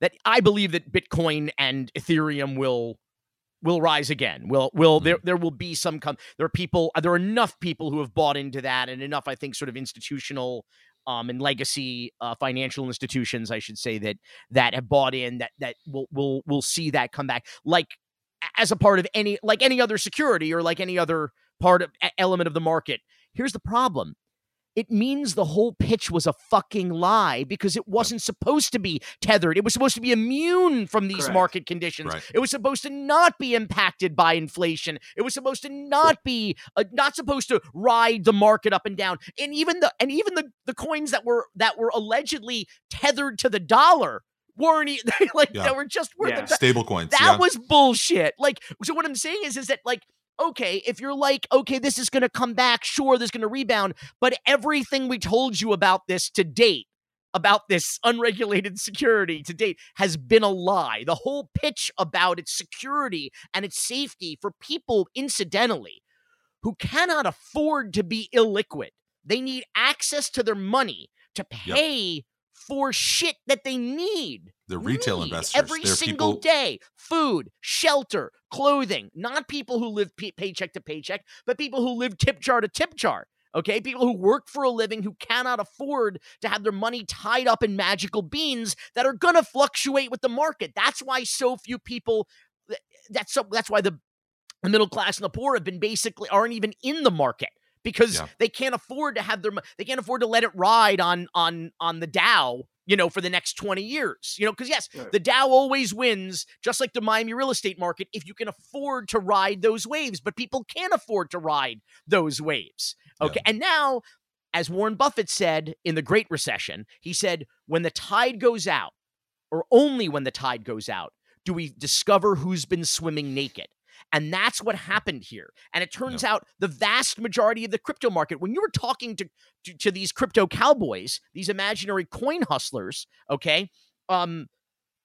that I believe that Bitcoin and Ethereum will will rise again. Will will there there will be some come there are people there are enough people who have bought into that and enough I think sort of institutional um and legacy uh, financial institutions I should say that that have bought in that that will will will see that come back like as a part of any like any other security or like any other part of element of the market. Here's the problem. It means the whole pitch was a fucking lie because it wasn't supposed to be tethered. It was supposed to be immune from these Correct. market conditions. Right. It was supposed to not be impacted by inflation. It was supposed to not be uh, not supposed to ride the market up and down. And even the and even the the coins that were that were allegedly tethered to the dollar weren't e- like Yeah. that were just worth Yeah. a Stable coins. that yeah. was bullshit. Like, so what I'm saying is, is that like, okay, if you're like, okay, this is gonna come back, sure, there's gonna rebound, but everything we told you about this to date, about this unregulated security to date, has been a lie. The whole pitch about its security and its safety for people, incidentally, who cannot afford to be illiquid. They need access to their money to pay for shit that they need the retail investors. every They're single people, day. Food shelter clothing. Not people who live pay- paycheck to paycheck but people who live tip jar to tip jar okay? People who work for a living who cannot afford to have their money tied up in magical beans that are going to fluctuate with the market. That's why so few people that's so that's why the the middle class and the poor have been basically aren't even in the market because Yeah. they can't afford to have their they can't afford to let it ride on on on the Dow, you know, for the next 20 years. You know, because yes, Right. the Dow always wins, just like the Miami real estate market, if you can afford to ride those waves, but people can't afford to ride those waves. Okay. And now, as Warren Buffett said in the Great Recession, he said, when the tide goes out, or only when the tide goes out, do we discover who's been swimming naked. And that's what happened here. And it turns out the vast majority of the crypto market, when you were talking to, to, to these crypto cowboys, these imaginary coin hustlers, okay, um,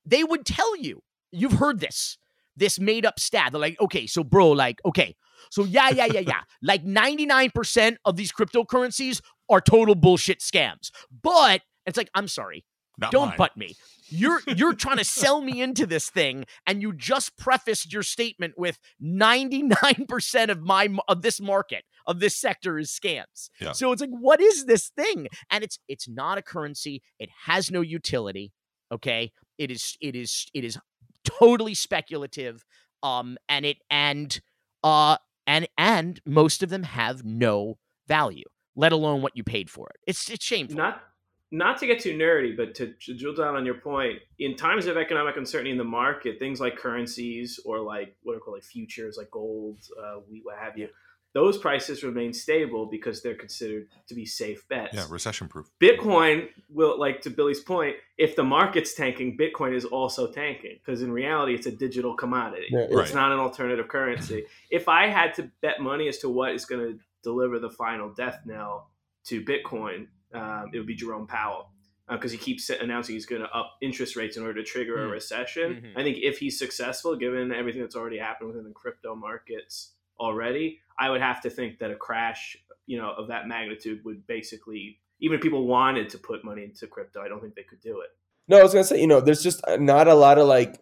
they would tell you, you've heard this, this made up stat. They're like, okay, so bro, like, okay, so yeah, yeah, yeah, yeah. like 99% of these cryptocurrencies are total bullshit scams. But it's like, I'm sorry, Not don't mine. butt me. You're you're trying to sell me into this thing, and you just prefaced your statement with 99% of my of this market of this sector is scams. Yeah. So it's like, what is this thing? And it's it's not a currency. It has no utility. Okay. It is it is it is totally speculative. Um and it and uh and and most of them have no value, let alone what you paid for it. It's it's shameful. not not to get too nerdy, but to, to drill down on your point, in times of economic uncertainty in the market, things like currencies or like what are called like futures, like gold, uh, wheat, what have you, those prices remain stable because they're considered to be safe bets. Yeah, recession proof. Bitcoin will, like to Billy's point, if the market's tanking, Bitcoin is also tanking because in reality, it's a digital commodity. Yeah, It's not an alternative currency. if I had to bet money as to what is going to deliver the final death knell to Bitcoin, um, it would be Jerome Powell because he keeps announcing he's going to up interest rates in order to trigger a Hmm. recession. Mhm. I think if he's successful, given everything that's already happened within the crypto markets already, I would have to think that a crash, you know, of that magnitude would basically, even if people wanted to put money into crypto, I don't think they could do it. No, I was gonna say, you know, there's just not a lot of like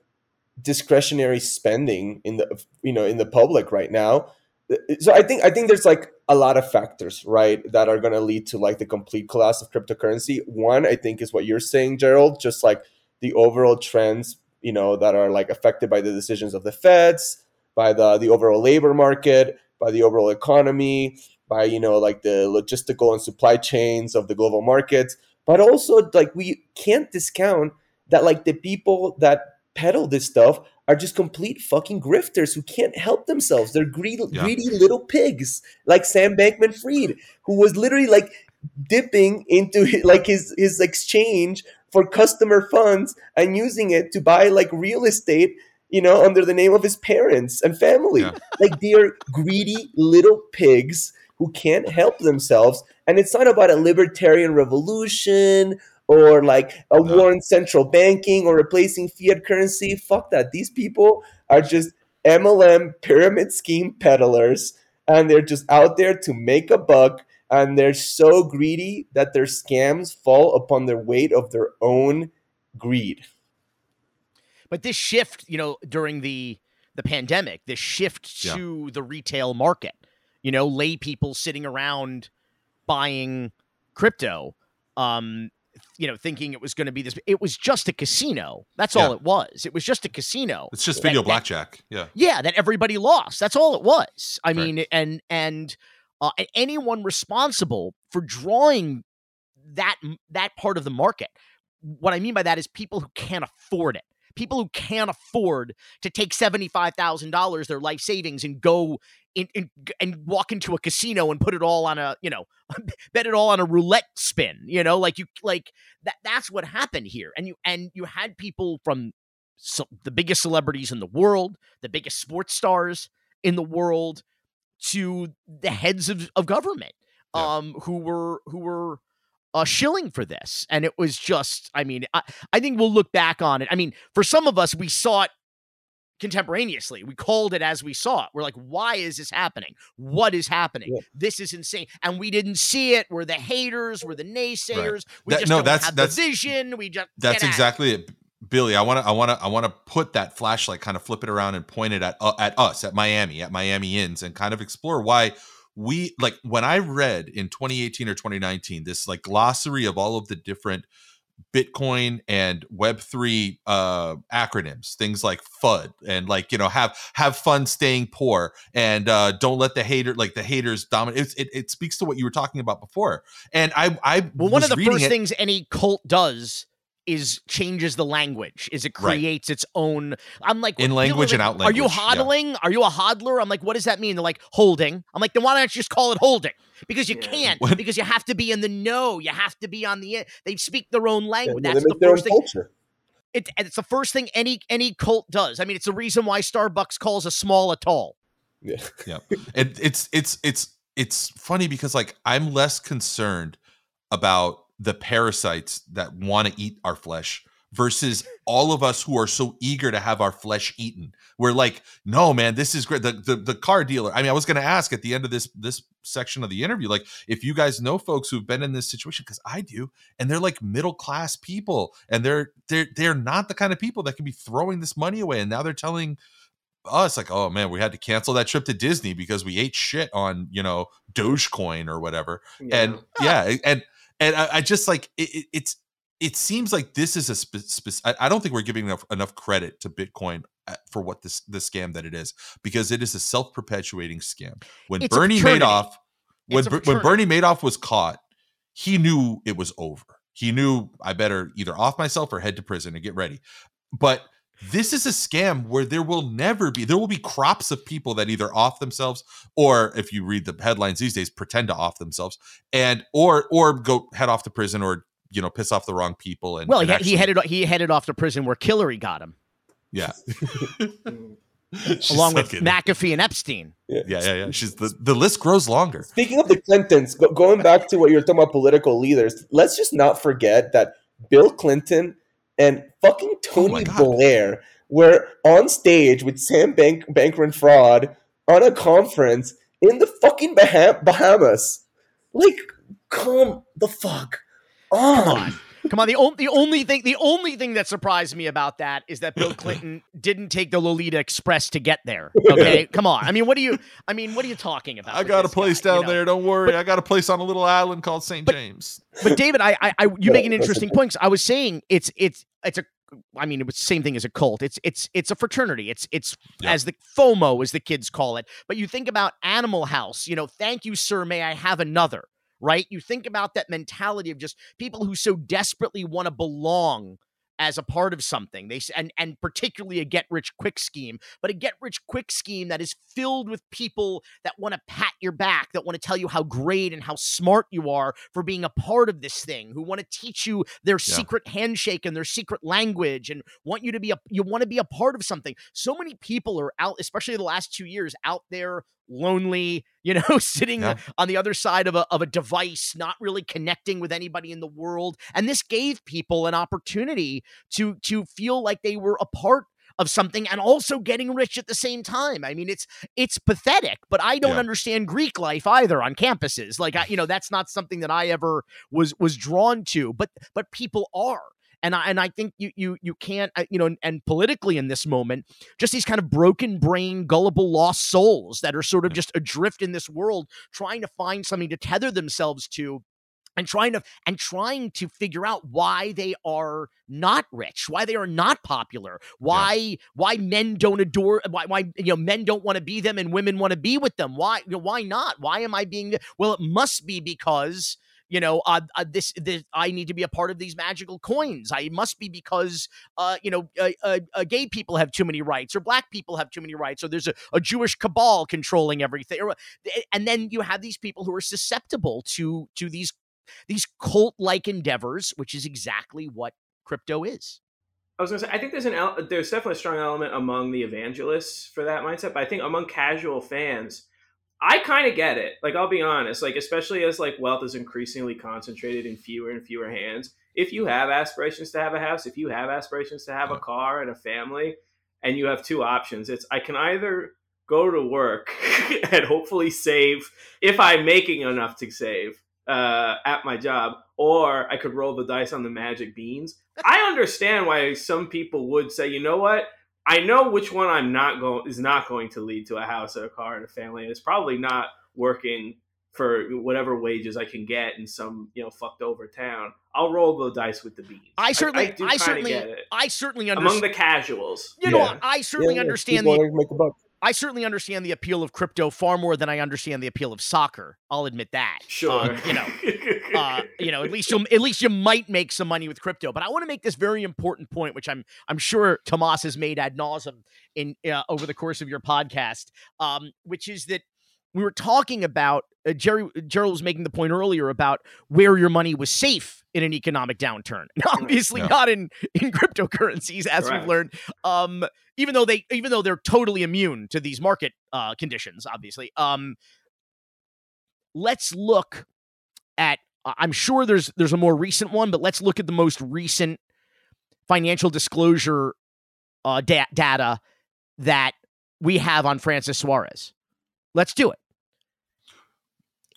discretionary spending in the you know in the public right now. So I think I think there's like a lot of factors, right, that are gonna lead to like the complete collapse of cryptocurrency. One, I think, is what you're saying, Gerald, just like the overall trends, you know, that are like affected by the decisions of the feds, by the the overall labor market, by the overall economy, by you know like the logistical and supply chains of the global markets but also like we can't discount that like the people that peddle this stuff are just complete fucking grifters who can't help themselves. They're greedy, Yeah. greedy little pigs, like Sam Bankman-Fried, who was literally like dipping into hi- like his his exchange for customer funds and using it to buy like real estate, you know, under the name of his parents and family. Yeah. Like they are greedy little pigs who can't help themselves. And it's not about a libertarian revolution or like a No. war on central banking or replacing fiat currency. Fuck that. These people are just MLM pyramid scheme peddlers and they're just out there to make a buck and they're so greedy that their scams fall upon their weight of their own greed. But this shift, you know, during the the pandemic, this shift Yeah. to the retail market, you know, lay people sitting around buying crypto, um, you know, thinking it was going to be this. It was just a casino. That's all it was. It was just a casino. It's just video that- blackjack. Yeah. yeah that everybody lost that's all it was i Right. mean and and uh, and anyone responsible for drawing that that part of the market what i mean by that is people who can't afford it people who can't afford to take $75000 their life savings and go in, in and walk into a casino and put it all on a you know bet it all on a roulette spin you know like you like that that's what happened here and you and you had people from so, the biggest celebrities in the world, the biggest sports stars in the world, to the heads of, of government, Yeah. um, who were who were uh, shilling for this, and it was just, I mean, I, I think we'll look back on it. I mean, for some of us, we saw it contemporaneously. We called it as we saw it. We're like, why is this happening? What is happening? Yeah. This is insane. And we didn't see it. We're the haters. We're the naysayers. We That- just no, that's- have that's- the vision. We just That's at it. exactly it. Billy, I want to I want to I want to put that flashlight kind of flip it around and point it at uh, at us at Miami, at Miamians and kind of explore why we like when I read in 2018 or 2019 this like glossary of all of the different Bitcoin and Web3 uh acronyms, things like FUD and like, you know, have have fun staying poor and uh don't let the hater like the haters dominate. It's, it it speaks to what you were talking about before. And I I Well, one of the first it- things any cult does is changes the language. Is it Right. creates its own? I'm like In people are language and like, out Are you language, yeah. Are you a hodler? I'm like, what does that mean? They're like holding. I'm like, then why don't you just call it holding? Because you Yeah. can't. What? Because you have to be in the know. You have to be on the. They speak their own language. they That's the their own first thing. culture. It, and it's the first thing any any cult does. I mean, it's the reason why Starbucks calls a small a tall. Yeah. it, it's it's it's it's funny because like I'm less concerned about the parasites that want to eat our flesh versus all of us who are so eager to have our flesh eaten. We're like, no, man, this is great. The, the the car dealer. I mean, I was going to ask at the end of this this section of the interview, like, if you guys know folks who've been in this situation, because I do, and they're like middle class people, and they're they're they're not the kind of people that can be throwing this money away, and now they're telling us like, oh man, we had to cancel that trip to Disney because we ate shit on you know Dogecoin or whatever and yeah and and I, I just like it, it- it's it seems like this is a spe- spe- I, don't think we're giving enough enough credit to bitcoin uh, for what this the scam that it is because it is a self-perpetuating scam. When It's bernie madoff when, It's a Ber- when bernie madoff was caught he knew it was over. He knew i better either off myself or head to prison and get ready. But this is a scam where there will never be there will be crops of people that either off themselves or if you read the headlines these days pretend to off themselves and or or go head off to prison or you know piss off the wrong people and well, and he, actually- he headed he headed off to prison where Hillary got him, yeah mm. She's along so with good. McAfee and Epstein. yeah yeah yeah yeah. she's the the list grows longer Speaking of the Clintons, go, going back to what you're talking about political leaders, let's just not forget that Bill Clinton and fucking Oh Tony God. Blair were on stage with Sam Bank Bankman Fraud on a conference in the fucking Baham- Bahamas. Like, come the fuck on. Come on. Come on. The, on, the only thing the only thing that surprised me about that is that Bill Clinton didn't take the Lolita Express to get there. Okay. Come on. I mean, what are you I mean, what are you talking about? i got a place guy, you down know? there don't worry i got a place on a little island called st james But David, I, I, I you make an interesting point. 'cause I was saying it's it's it's a I mean, it was the same thing as a cult. It's it's it's a fraternity. It's it's Yeah. as the FOMO as the kids call it. But you think about Animal House. You know, thank you, sir. May I have another? Right? You think about that mentality of just people who so desperately want to belong as a part of something. They and and particularly a get rich quick scheme, but a get rich quick scheme that is filled with people that want to pat your back, that want to tell you how great and how smart you are for being a part of this thing, who want to teach you their Yeah. secret handshake and their secret language and want you to be a you want to be a part of something. So many people are out, especially the last 2 years out there lonely, you know, sitting Yeah. on the other side of a of a device, not really connecting with anybody in the world. And this gave people an opportunity to to feel like they were a part of something and also getting rich at the same time. I mean, it's it's pathetic, but I don't Yeah. understand Greek life either on campuses. Like I, you know, that's not something that I ever was was drawn to, but but people are. And I and I think you you you can't uh, you know and, politically in this moment just these kind of broken brain gullible lost souls that are sort of just adrift in this world trying to find something to tether themselves to and trying to and trying to figure out why they are not rich why they are not popular why why men don't adore why why you know men don't want to be them and women want to be with them. Why you know, why not? Why am i being well it must be because you know uh, uh this this i need to be a part of these magical coins i must be because uh you know uh, uh, uh, gay people have too many rights or black people have too many rights or there's a, a jewish cabal controlling everything or, and then you have these people who are susceptible to to these these cult like endeavors, which is exactly what crypto is. I was gonna say, I think there's an el- there's definitely a strong element among the evangelists for that mindset, but I think among casual fans, I kind of get it. Like I'll be honest, like especially as like wealth is increasingly concentrated in fewer and fewer hands. If you have aspirations to have a house, if you have aspirations to have a car and a family, and you have two options, it's I can either go to work and hopefully save if I'm making enough to save uh, at my job, or I could roll the dice on the magic beans. I understand why some people would say, you know what? I know which one I'm not going is not going to lead to a house, and a car, and a family, and it's probably not working for whatever wages I can get in some you know fucked over town. I'll roll the dice with the beans. I certainly, do I, kinda certainly, get it. I certainly understand. among the casuals. You know, Yeah. I certainly Yeah, yeah, understand people the. make a buck. I certainly understand the appeal of crypto far more than I understand the appeal of soccer. I'll admit that. Sure, Um, you know, uh, you know, at least you at least you might make some money with crypto. But I want to make this very important point, which I'm I'm sure Tomas has made ad nauseum in uh, over the course of your podcast, um, which is that we were talking about uh, Jerry. Gerald was making the point earlier about where your money was safe in an economic downturn. Obviously, Yeah. not in in cryptocurrencies, as Correct. we've learned. Um, even though they even though they're totally immune to these market uh, conditions, obviously. Um, let's look at I'm sure there's there's a more recent one, but let's look at the most recent financial disclosure uh, da- data that we have on Francis Suarez. Let's do it.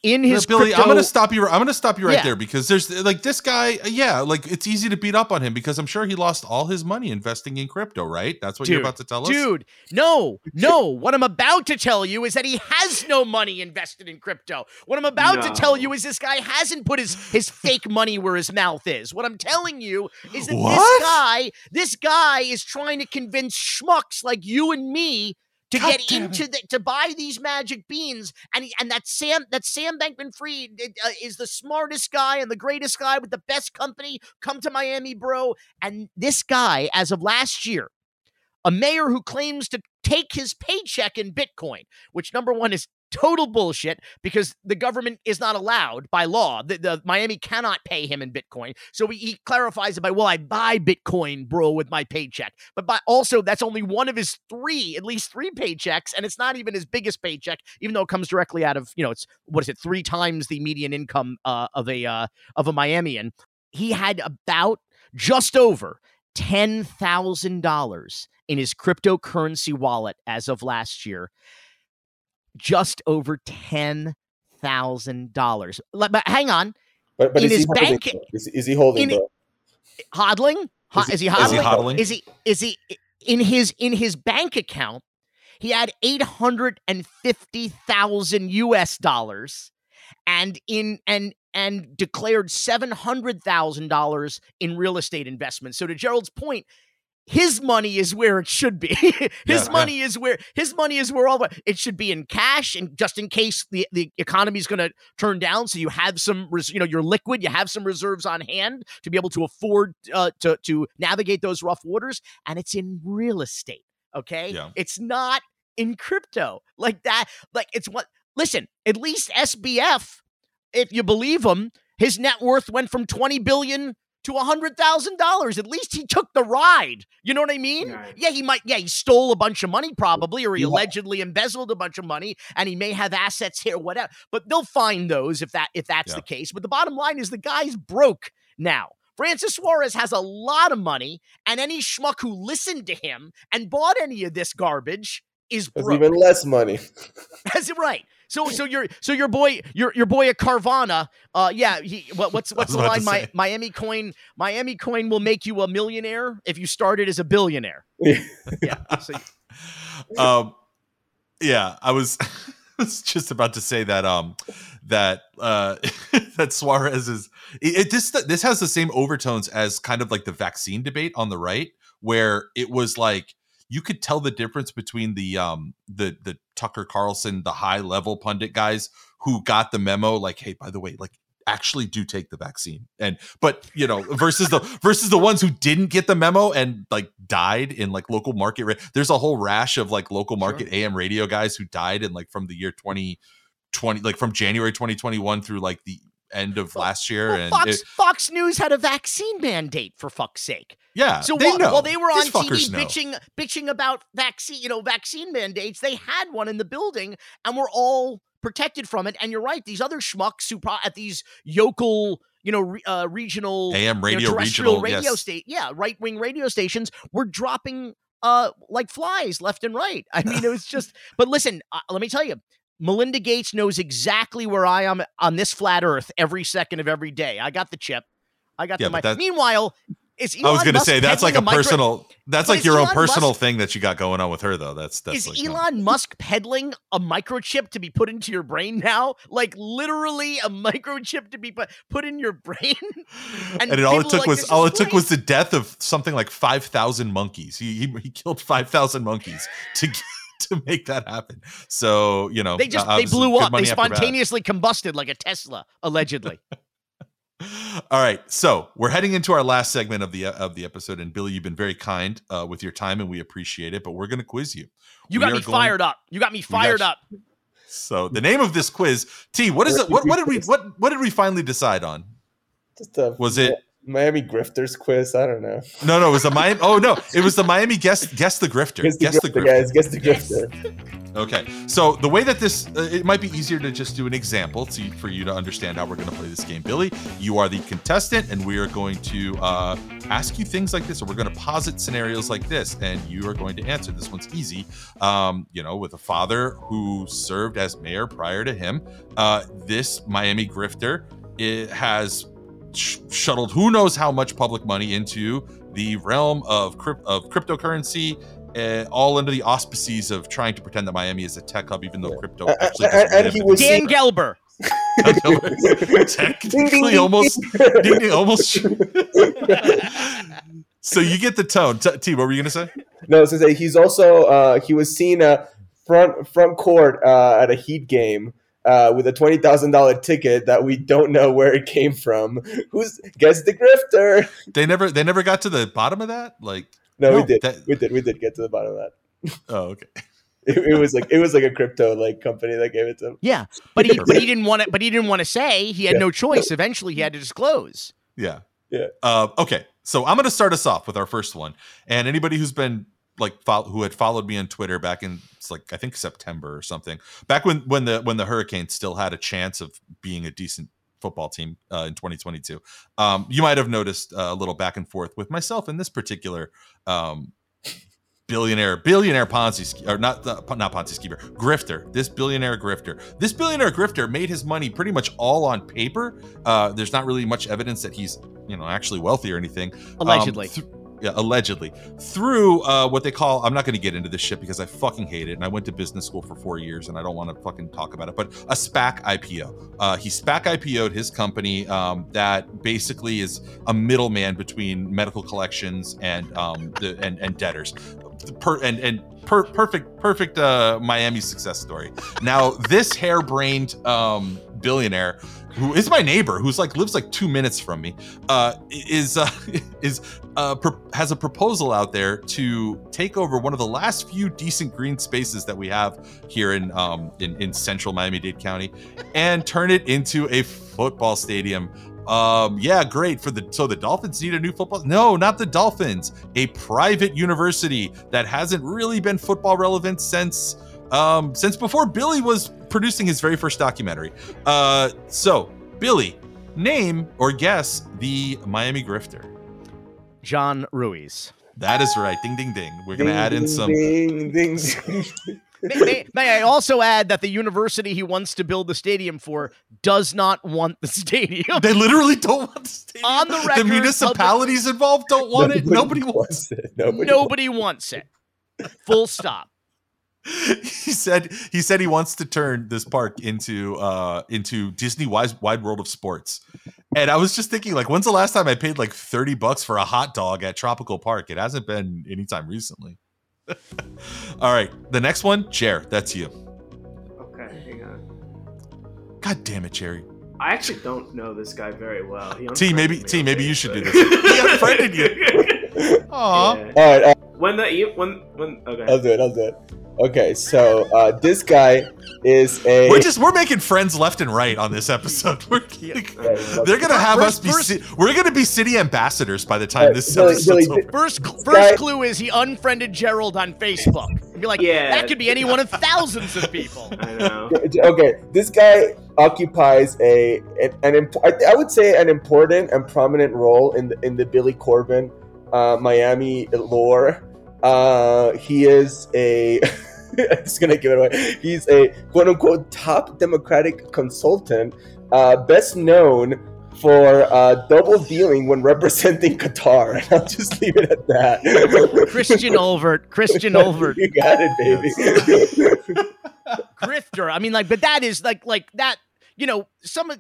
In his Billy, crypto, I'm gonna stop you. I'm gonna stop you right Yeah. there because there's like this guy. Uh, yeah, like it's easy to beat up on him because I'm sure he lost all his money investing in crypto. Right? That's what you're about to tell us. Dude, no, no. what I'm about to tell you is that he has no money invested in crypto. What I'm about to tell you is this guy hasn't put his his fake money where his mouth is. What I'm telling you is that What? this guy, this guy is trying to convince schmucks like you and me to God get into the, to buy these magic beans and he, and that Sam that Sam Bankman Fried uh, is the smartest guy and the greatest guy with the best company come to Miami bro. And this guy as of last year a mayor who claims to take his paycheck in Bitcoin, which number one is total bullshit because the government is not allowed by law. The, the Miami cannot pay him in Bitcoin. So he, he clarifies it by, well, I buy Bitcoin, bro, with my paycheck. But by also, that's only one of his three, at least three paychecks, and it's not even his biggest paycheck, even though it comes directly out of, you know, it's what is it, three times the median income uh, of a uh, of a Miamian. He had about just over ten thousand dollars in his cryptocurrency wallet as of last year just over ten thousand dollars. But hang on, But, but In is, his he holding, bank- is, is he holding? in- hodling. Ho- Is he- is he hodling? Is he hodling? Is he is he in his in his bank account? He had eight hundred and fifty thousand U.S. dollars, and in and and declared seven hundred thousand dollars in real estate investments. So to Gerald's point, his money is where it should be. his Yeah, money is where his money is where all the, it should be in cash, and just in case the the economy is going to turn down, so you have some, res- you know, you're liquid, you have some reserves on hand to be able to afford uh, to to navigate those rough waters, and it's in real estate. Okay, Yeah. it's not in crypto like that. Like it's what. Listen, at least SBF, if you believe him, his net worth went from twenty billion to a hundred thousand dollars. At least he took the ride. You know what I mean? Right. Yeah, he might. Yeah, he stole a bunch of money probably, or he Yeah. allegedly embezzled a bunch of money, and he may have assets here, whatever. But they'll find those if that if that's Yeah. the case. But the bottom line is the guy's broke now. Francis Suarez has a lot of money, and any schmuck who listened to him and bought any of this garbage is broke. even less money. That's it, right. So, so your, so your boy, your your boy at Carvana, uh, yeah, he, what, what's what's the line? My. Miami coin, Miami coin will make you a millionaire if you started as a billionaire. Yeah. So, um yeah i was I was just about to say that um that uh that suarez is it, it- this this has the same overtones as kind of like the vaccine debate on the right where it was like you could tell the difference between the um the the tucker carlson the high level pundit guys who got the memo like hey by the way like actually do take the vaccine. And but you know versus the versus the ones who didn't get the memo and like died in like local market ra- there's a whole rash of like local market am radio guys who died in like from the year 2020 like from january 2021 through like the end of last year well, and Fox it- Fox News had a vaccine mandate for fuck's sake. yeah So they while, know while they were on TV know. bitching bitching about vaccine, you know, vaccine mandates, they had one in the building and were all protected from it. And you're right; these other schmucks who pro- at these yokel, you know, re- uh, regional am you know, radio regional radio yes. state, yeah, right wing radio stations were dropping uh like flies left and right. I mean, it was just. but listen, uh, let me tell you. Melinda Gates knows exactly where I am on this flat Earth every second of every day. I got the chip. I got Yeah, the mic. that- Meanwhile, is Elon i was gonna Musk say that's like a peddling micro- personal that's like your own personal Musk- thing that you got going on with her though that's that's is like no. Elon Musk peddling a microchip to be put into your brain now? Like literally a microchip to be put put in your brain? and, And it, all it took like was all it took was the death of something like 5000 monkeys he, he he killed 5000 monkeys to get- to make that happen so you know They just uh, they blew up. They money after bad. spontaneously combusted like a Tesla, allegedly. all right so we're heading into our last segment of the of the episode and billy you've been very kind uh, with your time and we appreciate it but we're going to quiz you You We got me going- fired up. You got me fired you. up. so the name of this quiz t what is it what, what did we what what did we finally decide on Just a Was it- Miami Grifters quiz? I don't know. no no it was the miami oh no it was the miami guest guest the grifter Guess the guest the grifter, grifter guys. Guess the grifter. Okay, so the way that this, uh, it might be easier to just do an example to, for you to understand how we're going to play this game. Billy, you are the contestant, and we are going to uh, ask you things like this, or we're going to posit scenarios like this, and you are going to answer. This one's easy. Um, you know, with a father who served as mayor prior to him, uh, this Miami grifter it has sh- shuttled who knows how much public money into the realm of crypt- of cryptocurrency uh, all under the auspices of trying to pretend that Miami is a tech hub, even though crypto Uh, uh, actually and- doesn't and he was- Dan Gelber. technically almost ding, ding, almost so you get the tone. T, T what were you gonna say? No, so that he's also uh, he was seen uh, front front court uh, at a Heat game uh, with a twenty thousand dollar ticket that we don't know where it came from. Who's guess the grifter? they never they never got to the bottom of that like No, we did. that- we did. We did get to the bottom of that. Oh, okay. It, it was like it was like a crypto like company that gave it to him. Yeah, but he but he didn't want to. But he didn't want to say. He had Yeah. no choice. Eventually, he had to disclose. Yeah. Yeah. Uh, okay. So I'm going to start us off with our first one. And anybody who's been like fol- who had followed me on Twitter back in it's like I think September or something, back when when the when the Hurricanes still had a chance of being a decent football team uh, in 2022, um, you might have noticed uh, a little back and forth with myself and this particular um, billionaire billionaire Ponzi or not uh, not Ponzi schemer grifter. This billionaire grifter. This billionaire grifter made his money pretty much all on paper. Uh, there's not really much evidence that he's you know actually wealthy or anything. Um, Allegedly. th- yeah, allegedly through uh, what they call. I'm not going to get into this shit because I fucking hate it, and I went to business school for four years, and I don't want to fucking talk about it. But a SPAC IPO. Uh, he SPAC IPO'd his company um, that basically is a middleman between medical collections and um, the and, and debtors. Per, and and per, perfect perfect uh, Miami success story. Now this harebrained um, billionaire who is my neighbor who's like lives like two minutes from me uh, is uh, is uh, pro- has a proposal out there to take over one of the last few decent green spaces that we have here in um, in, in central Miami-Dade County and turn it into a football stadium. Um, yeah, great for the so the Dolphins need a new football. No, not the Dolphins. A private university that hasn't really been football relevant since um, since before Billy was producing his very first documentary. Uh, so Billy, name or guess the Miami Grifter. John Ruiz. That is right. Ding ding ding. We're gonna add in ding, some. Ding, ding, ding. May, may- may I also add that the university he wants to build the stadium for does not want the stadium. They literally don't want the stadium. On the record, the municipalities involved don't want it. Nobody wants. it. Nobody, Nobody wants it. Full stop. he said he said he wants to turn this park into uh into Disney wide wide world of sports. And I was just thinking like when's the last time I paid like 30 bucks for a hot dog at Tropical Park? It hasn't been anytime recently. All right, the next one, Jer, that's you. Okay, hang on. God damn it, Jerry. I actually don't know this guy very well. He T, maybe T, on maybe you should do this. He unfriended you. Aw. Yeah. All right, uh, When the when when okay. I'll do it. I'll do it. Okay, so uh, this guy is a. We're just we're making friends left and right on this episode. We're, they're gonna have us be first- ci- we're gonna be city ambassadors by the time Alright, this Billy- episode's Billy, over. First, cl- Guy- first clue is he unfriended Gerald on Facebook. He'd be like, Yeah. that could be any one of thousands of people. I know. okay, this guy occupies a an, an imp- I, I would say an important and prominent role in the in the Billy Corben uh, Miami lore. Uh, he is a. I'm just gonna give it away. He's a quote unquote top Democratic consultant, uh, best known for uh, double dealing when representing Qatar. And I'll just leave it at that. Christian Ulvert, Christian Ulvert, you got it, baby. grifter. I mean, like, but that is like, like that. You know, some of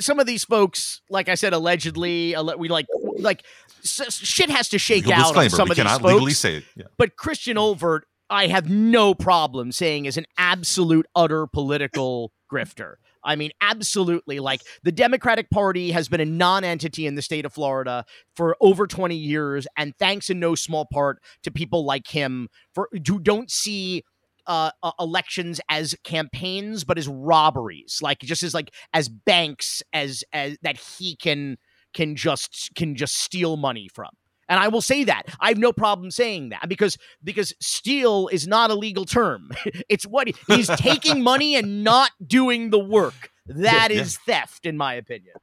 some of these folks, like I said, allegedly, we like, like s- shit has to shake Legal out on some of these folks. legally say it. Yeah. But Christian Ulvert, I have no problem saying is an absolute utter political grifter. I mean, absolutely. Like the Democratic Party has been a non-entity in the state of Florida for over 20 years, and thanks in no small part to people like him for who don't see uh, uh, elections as campaigns, but as robberies, like just as like as banks, as as that he can can just can just steal money from. And I will say that. I have no problem saying that because because steal is not a legal term. it's what he's taking money and not doing the work. That Yeah. is theft, in my opinion.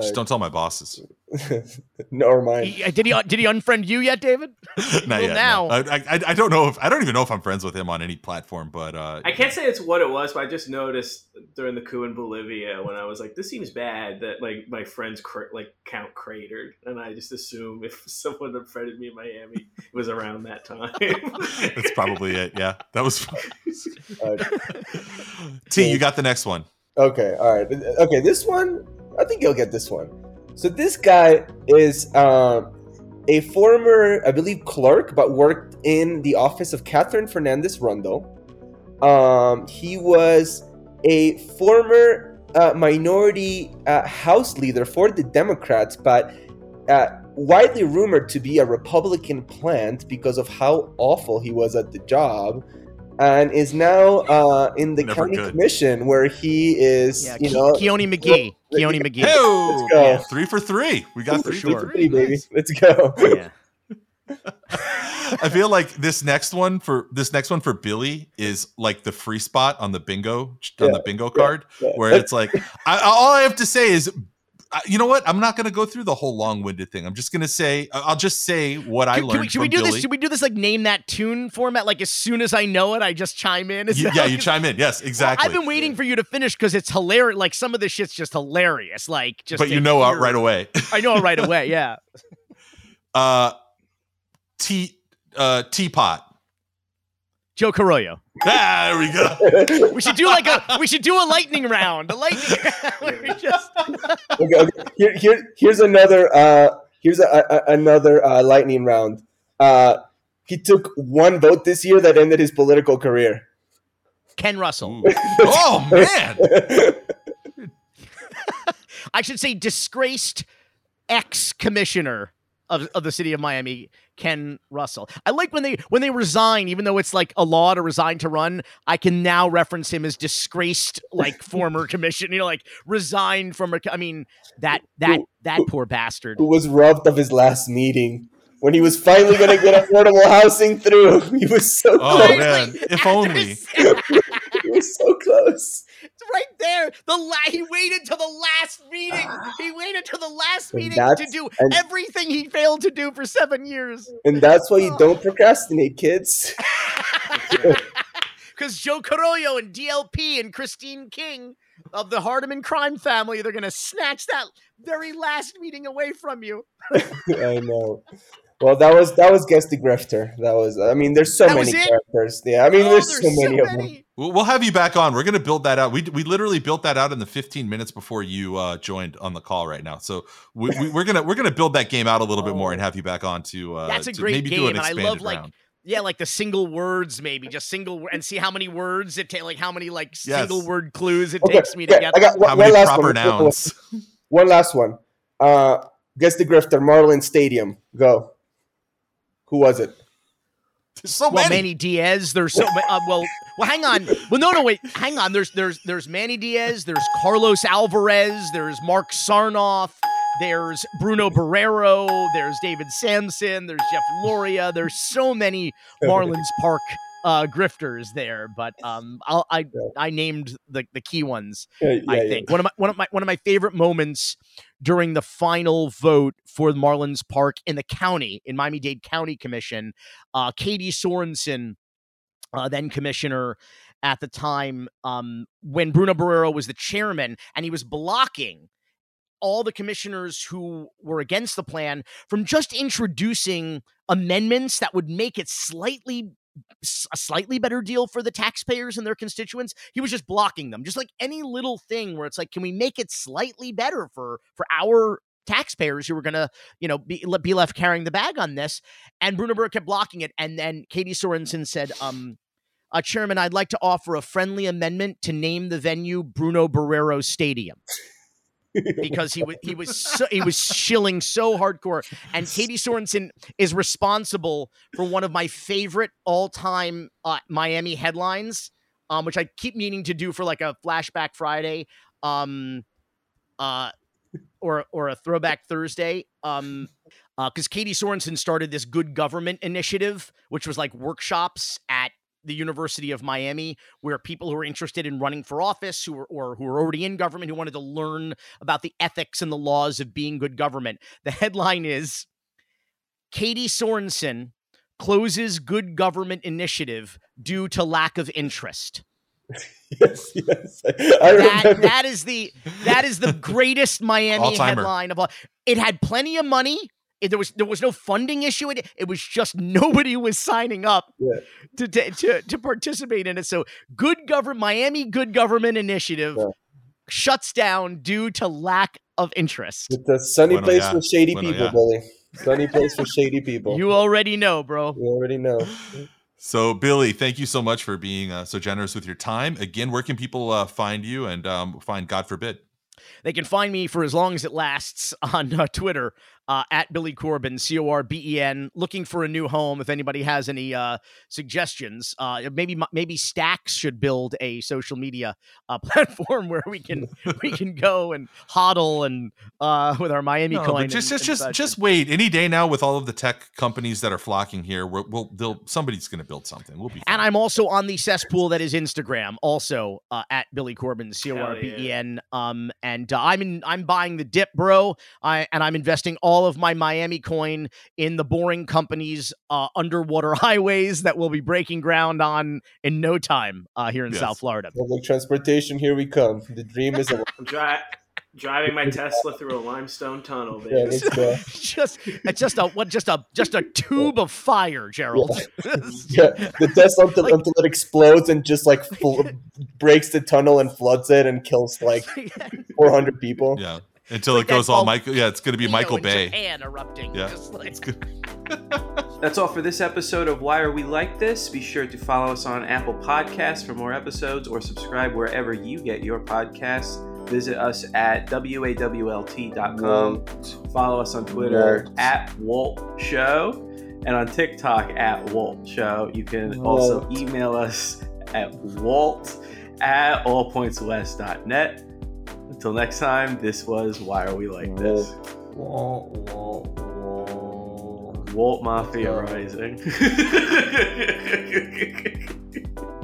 Just don't tell my bosses. Nor mine. He- uh, did he did he unfriend you yet, David? Not Well, yet. no. now- I, I I don't know if I don't even know if I'm friends with him on any platform, but uh, I can't say it's what it was, but I just noticed during the coup in Bolivia when I was like, "This seems bad." That like my friend's cra- like count cratered, and I just assume if someone unfriended me in Miami, it was around that time. that's probably it. Yeah, that was. Uh, T, you got the next one. Okay, all right. Okay, this one, I think you'll get this one. So this guy is um, a former, I believe, clerk, but worked in the office of Katherine Fernandez Rundle. Um, he was a former uh, minority uh, House leader for the Democrats, but uh, widely rumored to be a Republican plant because of how awful he was at the job, and is now uh, in the Never county good. commission where he is, Yeah, you Ke- know, Kionne McGhee. Kionne McGhee. Hey, Let's go. three for three. We got three Sure. for Hey, three. baby, Nice. let's go. Yeah. I feel like this next one for this next one for Billy is like the free spot on the bingo on Yeah, the bingo card, yeah. where it's like I, all I have to say is, I- you know what? I'm not going to go through the whole long-winded thing. I'm just going to say I'll just say what I Can- learned can we, should we do Billy. this? Should we do this like name that tune format? Like as soon as I know it, I just chime in. Is You- yeah, you chime in. Yes, exactly. I've been waiting for you to finish because it's hilarious. Like some of this shit's just hilarious. Like just but you know hear- right away. I know it right away. Yeah. Uh, tea uh teapot. Joe Carollo. Ah, there we go. We should do like a we should do a lightning round. A lightning where we just okay, okay. Here, here, here's another. Uh, here's a, a, another uh, lightning round. Uh, he took one vote this year that ended his political career. Ken Russell. Ooh. Oh man. I should say disgraced ex commissioner of, of the city of Miami, Ken Russell. I like when they when they resign, even though it's like a law to resign to run. I can now reference him as disgraced, like former commission. You know, like resigned from. a- I mean that that Who- that who- poor bastard. Who was robbed of his last meeting when he was finally going to get affordable housing through? He was so Oh close. man, if only. He was so close. It's right there. The la- he waited till the last meeting. He waited till the last meeting to do and- everything he failed to do for seven years. And that's why you oh. don't procrastinate, kids. Because Joe Carollo and DLP and Christine King of the Hardemon crime family, they're gonna snatch that very last meeting away from you. I know. Well, that was that was guess the grifter. That was. I mean, there's so That many it? characters. Yeah, I mean, Oh, there's, so many of them. We'll we'll have you back on. We're going to build that out. We, we literally built that out in the 15 minutes before you uh, joined on the call right now. So we, we, we're gonna we're gonna build that game out a little bit more and have you back on to uh, That's a to great maybe game, do an and I expanded love, like. Yeah, like the single words, maybe just single, and see how many words it takes, like how many like Yes. single word clues it Okay, takes me to yeah, get. I got one, How one many last proper one. nouns? One last one. Uh, guess the grifter. Marlin Stadium. Go. Who was it? There's so well, many. Manny Diaz. There's so ma- uh, well. Well, hang on. Well, no, no, wait. Hang on. There's there's there's Manny Diaz. There's Carlos Alvarez. There's Marc Sarnoff. There's Bruno Barreiro. There's David Samson. There's Jeff Loria. There's so many Marlins Park uh, grifters there. But um, I'll, I I named the the key ones. Yeah, I yeah, think one of my one of my one of my favorite moments during the final vote for Marlins Park in the county in Miami Dade County Commission. Uh, Katy Sorenson, uh, then commissioner at the time, um, when Bruno Barreiro was the chairman, and he was blocking all the commissioners who were against the plan from just introducing amendments that would make it slightly a slightly better deal for the taxpayers and their constituents he was just blocking them just like any little thing where it's like can we make it slightly better for for our taxpayers who were going to you know be, be left carrying the bag on this? And bruno Burr kept blocking it and then katy sorenson said um uh, chairman i'd like to offer a friendly amendment to name the venue bruno barreiro stadium because he was he was so, he was shilling so hardcore. And Katy Sorenson is responsible for one of my favorite all time uh, Miami headlines, um, which I keep meaning to do for like a flashback Friday, um, uh, or or a throwback Thursday. Um, because Katy Sorenson started this good government initiative, which was like workshops at the University of Miami, where people who are interested in running for office, who are or who are already in government, who wanted to learn about the ethics and the laws of being good government. The headline is Katy Sorenson closes good government initiative due to lack of interest. yes, yes. I That, remember. that is the that is the greatest Miami headline of all. It had plenty of money. It- there was there was no funding issue. It it was just nobody was signing up Yeah. to, to to to participate in it. So good government Miami Good Government Initiative Yeah. shuts down due to lack of interest. It's a sunny Bueno, place yeah. for shady Bueno, people. Billy. Sunny place for shady people. You already know, bro. You already know. So, Billy, thank you so much for being uh, so generous with your time. Again, where can people uh, find you and um, find God forbid? They can find me for as long as it lasts on uh, Twitter uh, at Billy Corben, C O R B E N, looking for a new home. If anybody has any uh, suggestions, uh, maybe maybe Stacks should build a social media uh, platform where we can we can go and hodl and uh, with our Miami No, coin. just and- just and just just wait. Any day now, with all of the tech companies that are flocking here, we'll, we'll they'll somebody's going to build something. We'll be. And. I'm also on the cesspool that is Instagram, also uh, at Billy Corben, C O R B E N. Um, and uh, I'm in, I'm buying the dip, bro. I and I'm investing all of my Miami coin in the boring companies, uh, underwater highways that we'll be breaking ground on in no time uh, here in Yes. South Florida. Public transportation, here we come. The dream is alive. I'm dri- driving my Tesla through a limestone tunnel, Yeah, baby. let's go. just it's just a what just a just a tube of fire, Gerald. Yeah, the Tesla until, Like- until it explodes and just like fl- breaks the tunnel and floods it and kills like 400 people. yeah, until like it goes all Michael. Yeah, it's going to be Michael Bay. Japan erupting. Yeah, just like- It's good. That's all for this episode of Why Are We Like This? Be sure to follow us on Apple Podcasts for more episodes or subscribe wherever you get your podcasts. Visit us at wawlt.com. Follow us on Twitter Walt. at Walt Show and on TikTok at Walt Show. You can also email us at walt at allpointswest.net. Until next time, this was Why Are We Like This? Walt, Walt, Walt. Walt Mafia Rising.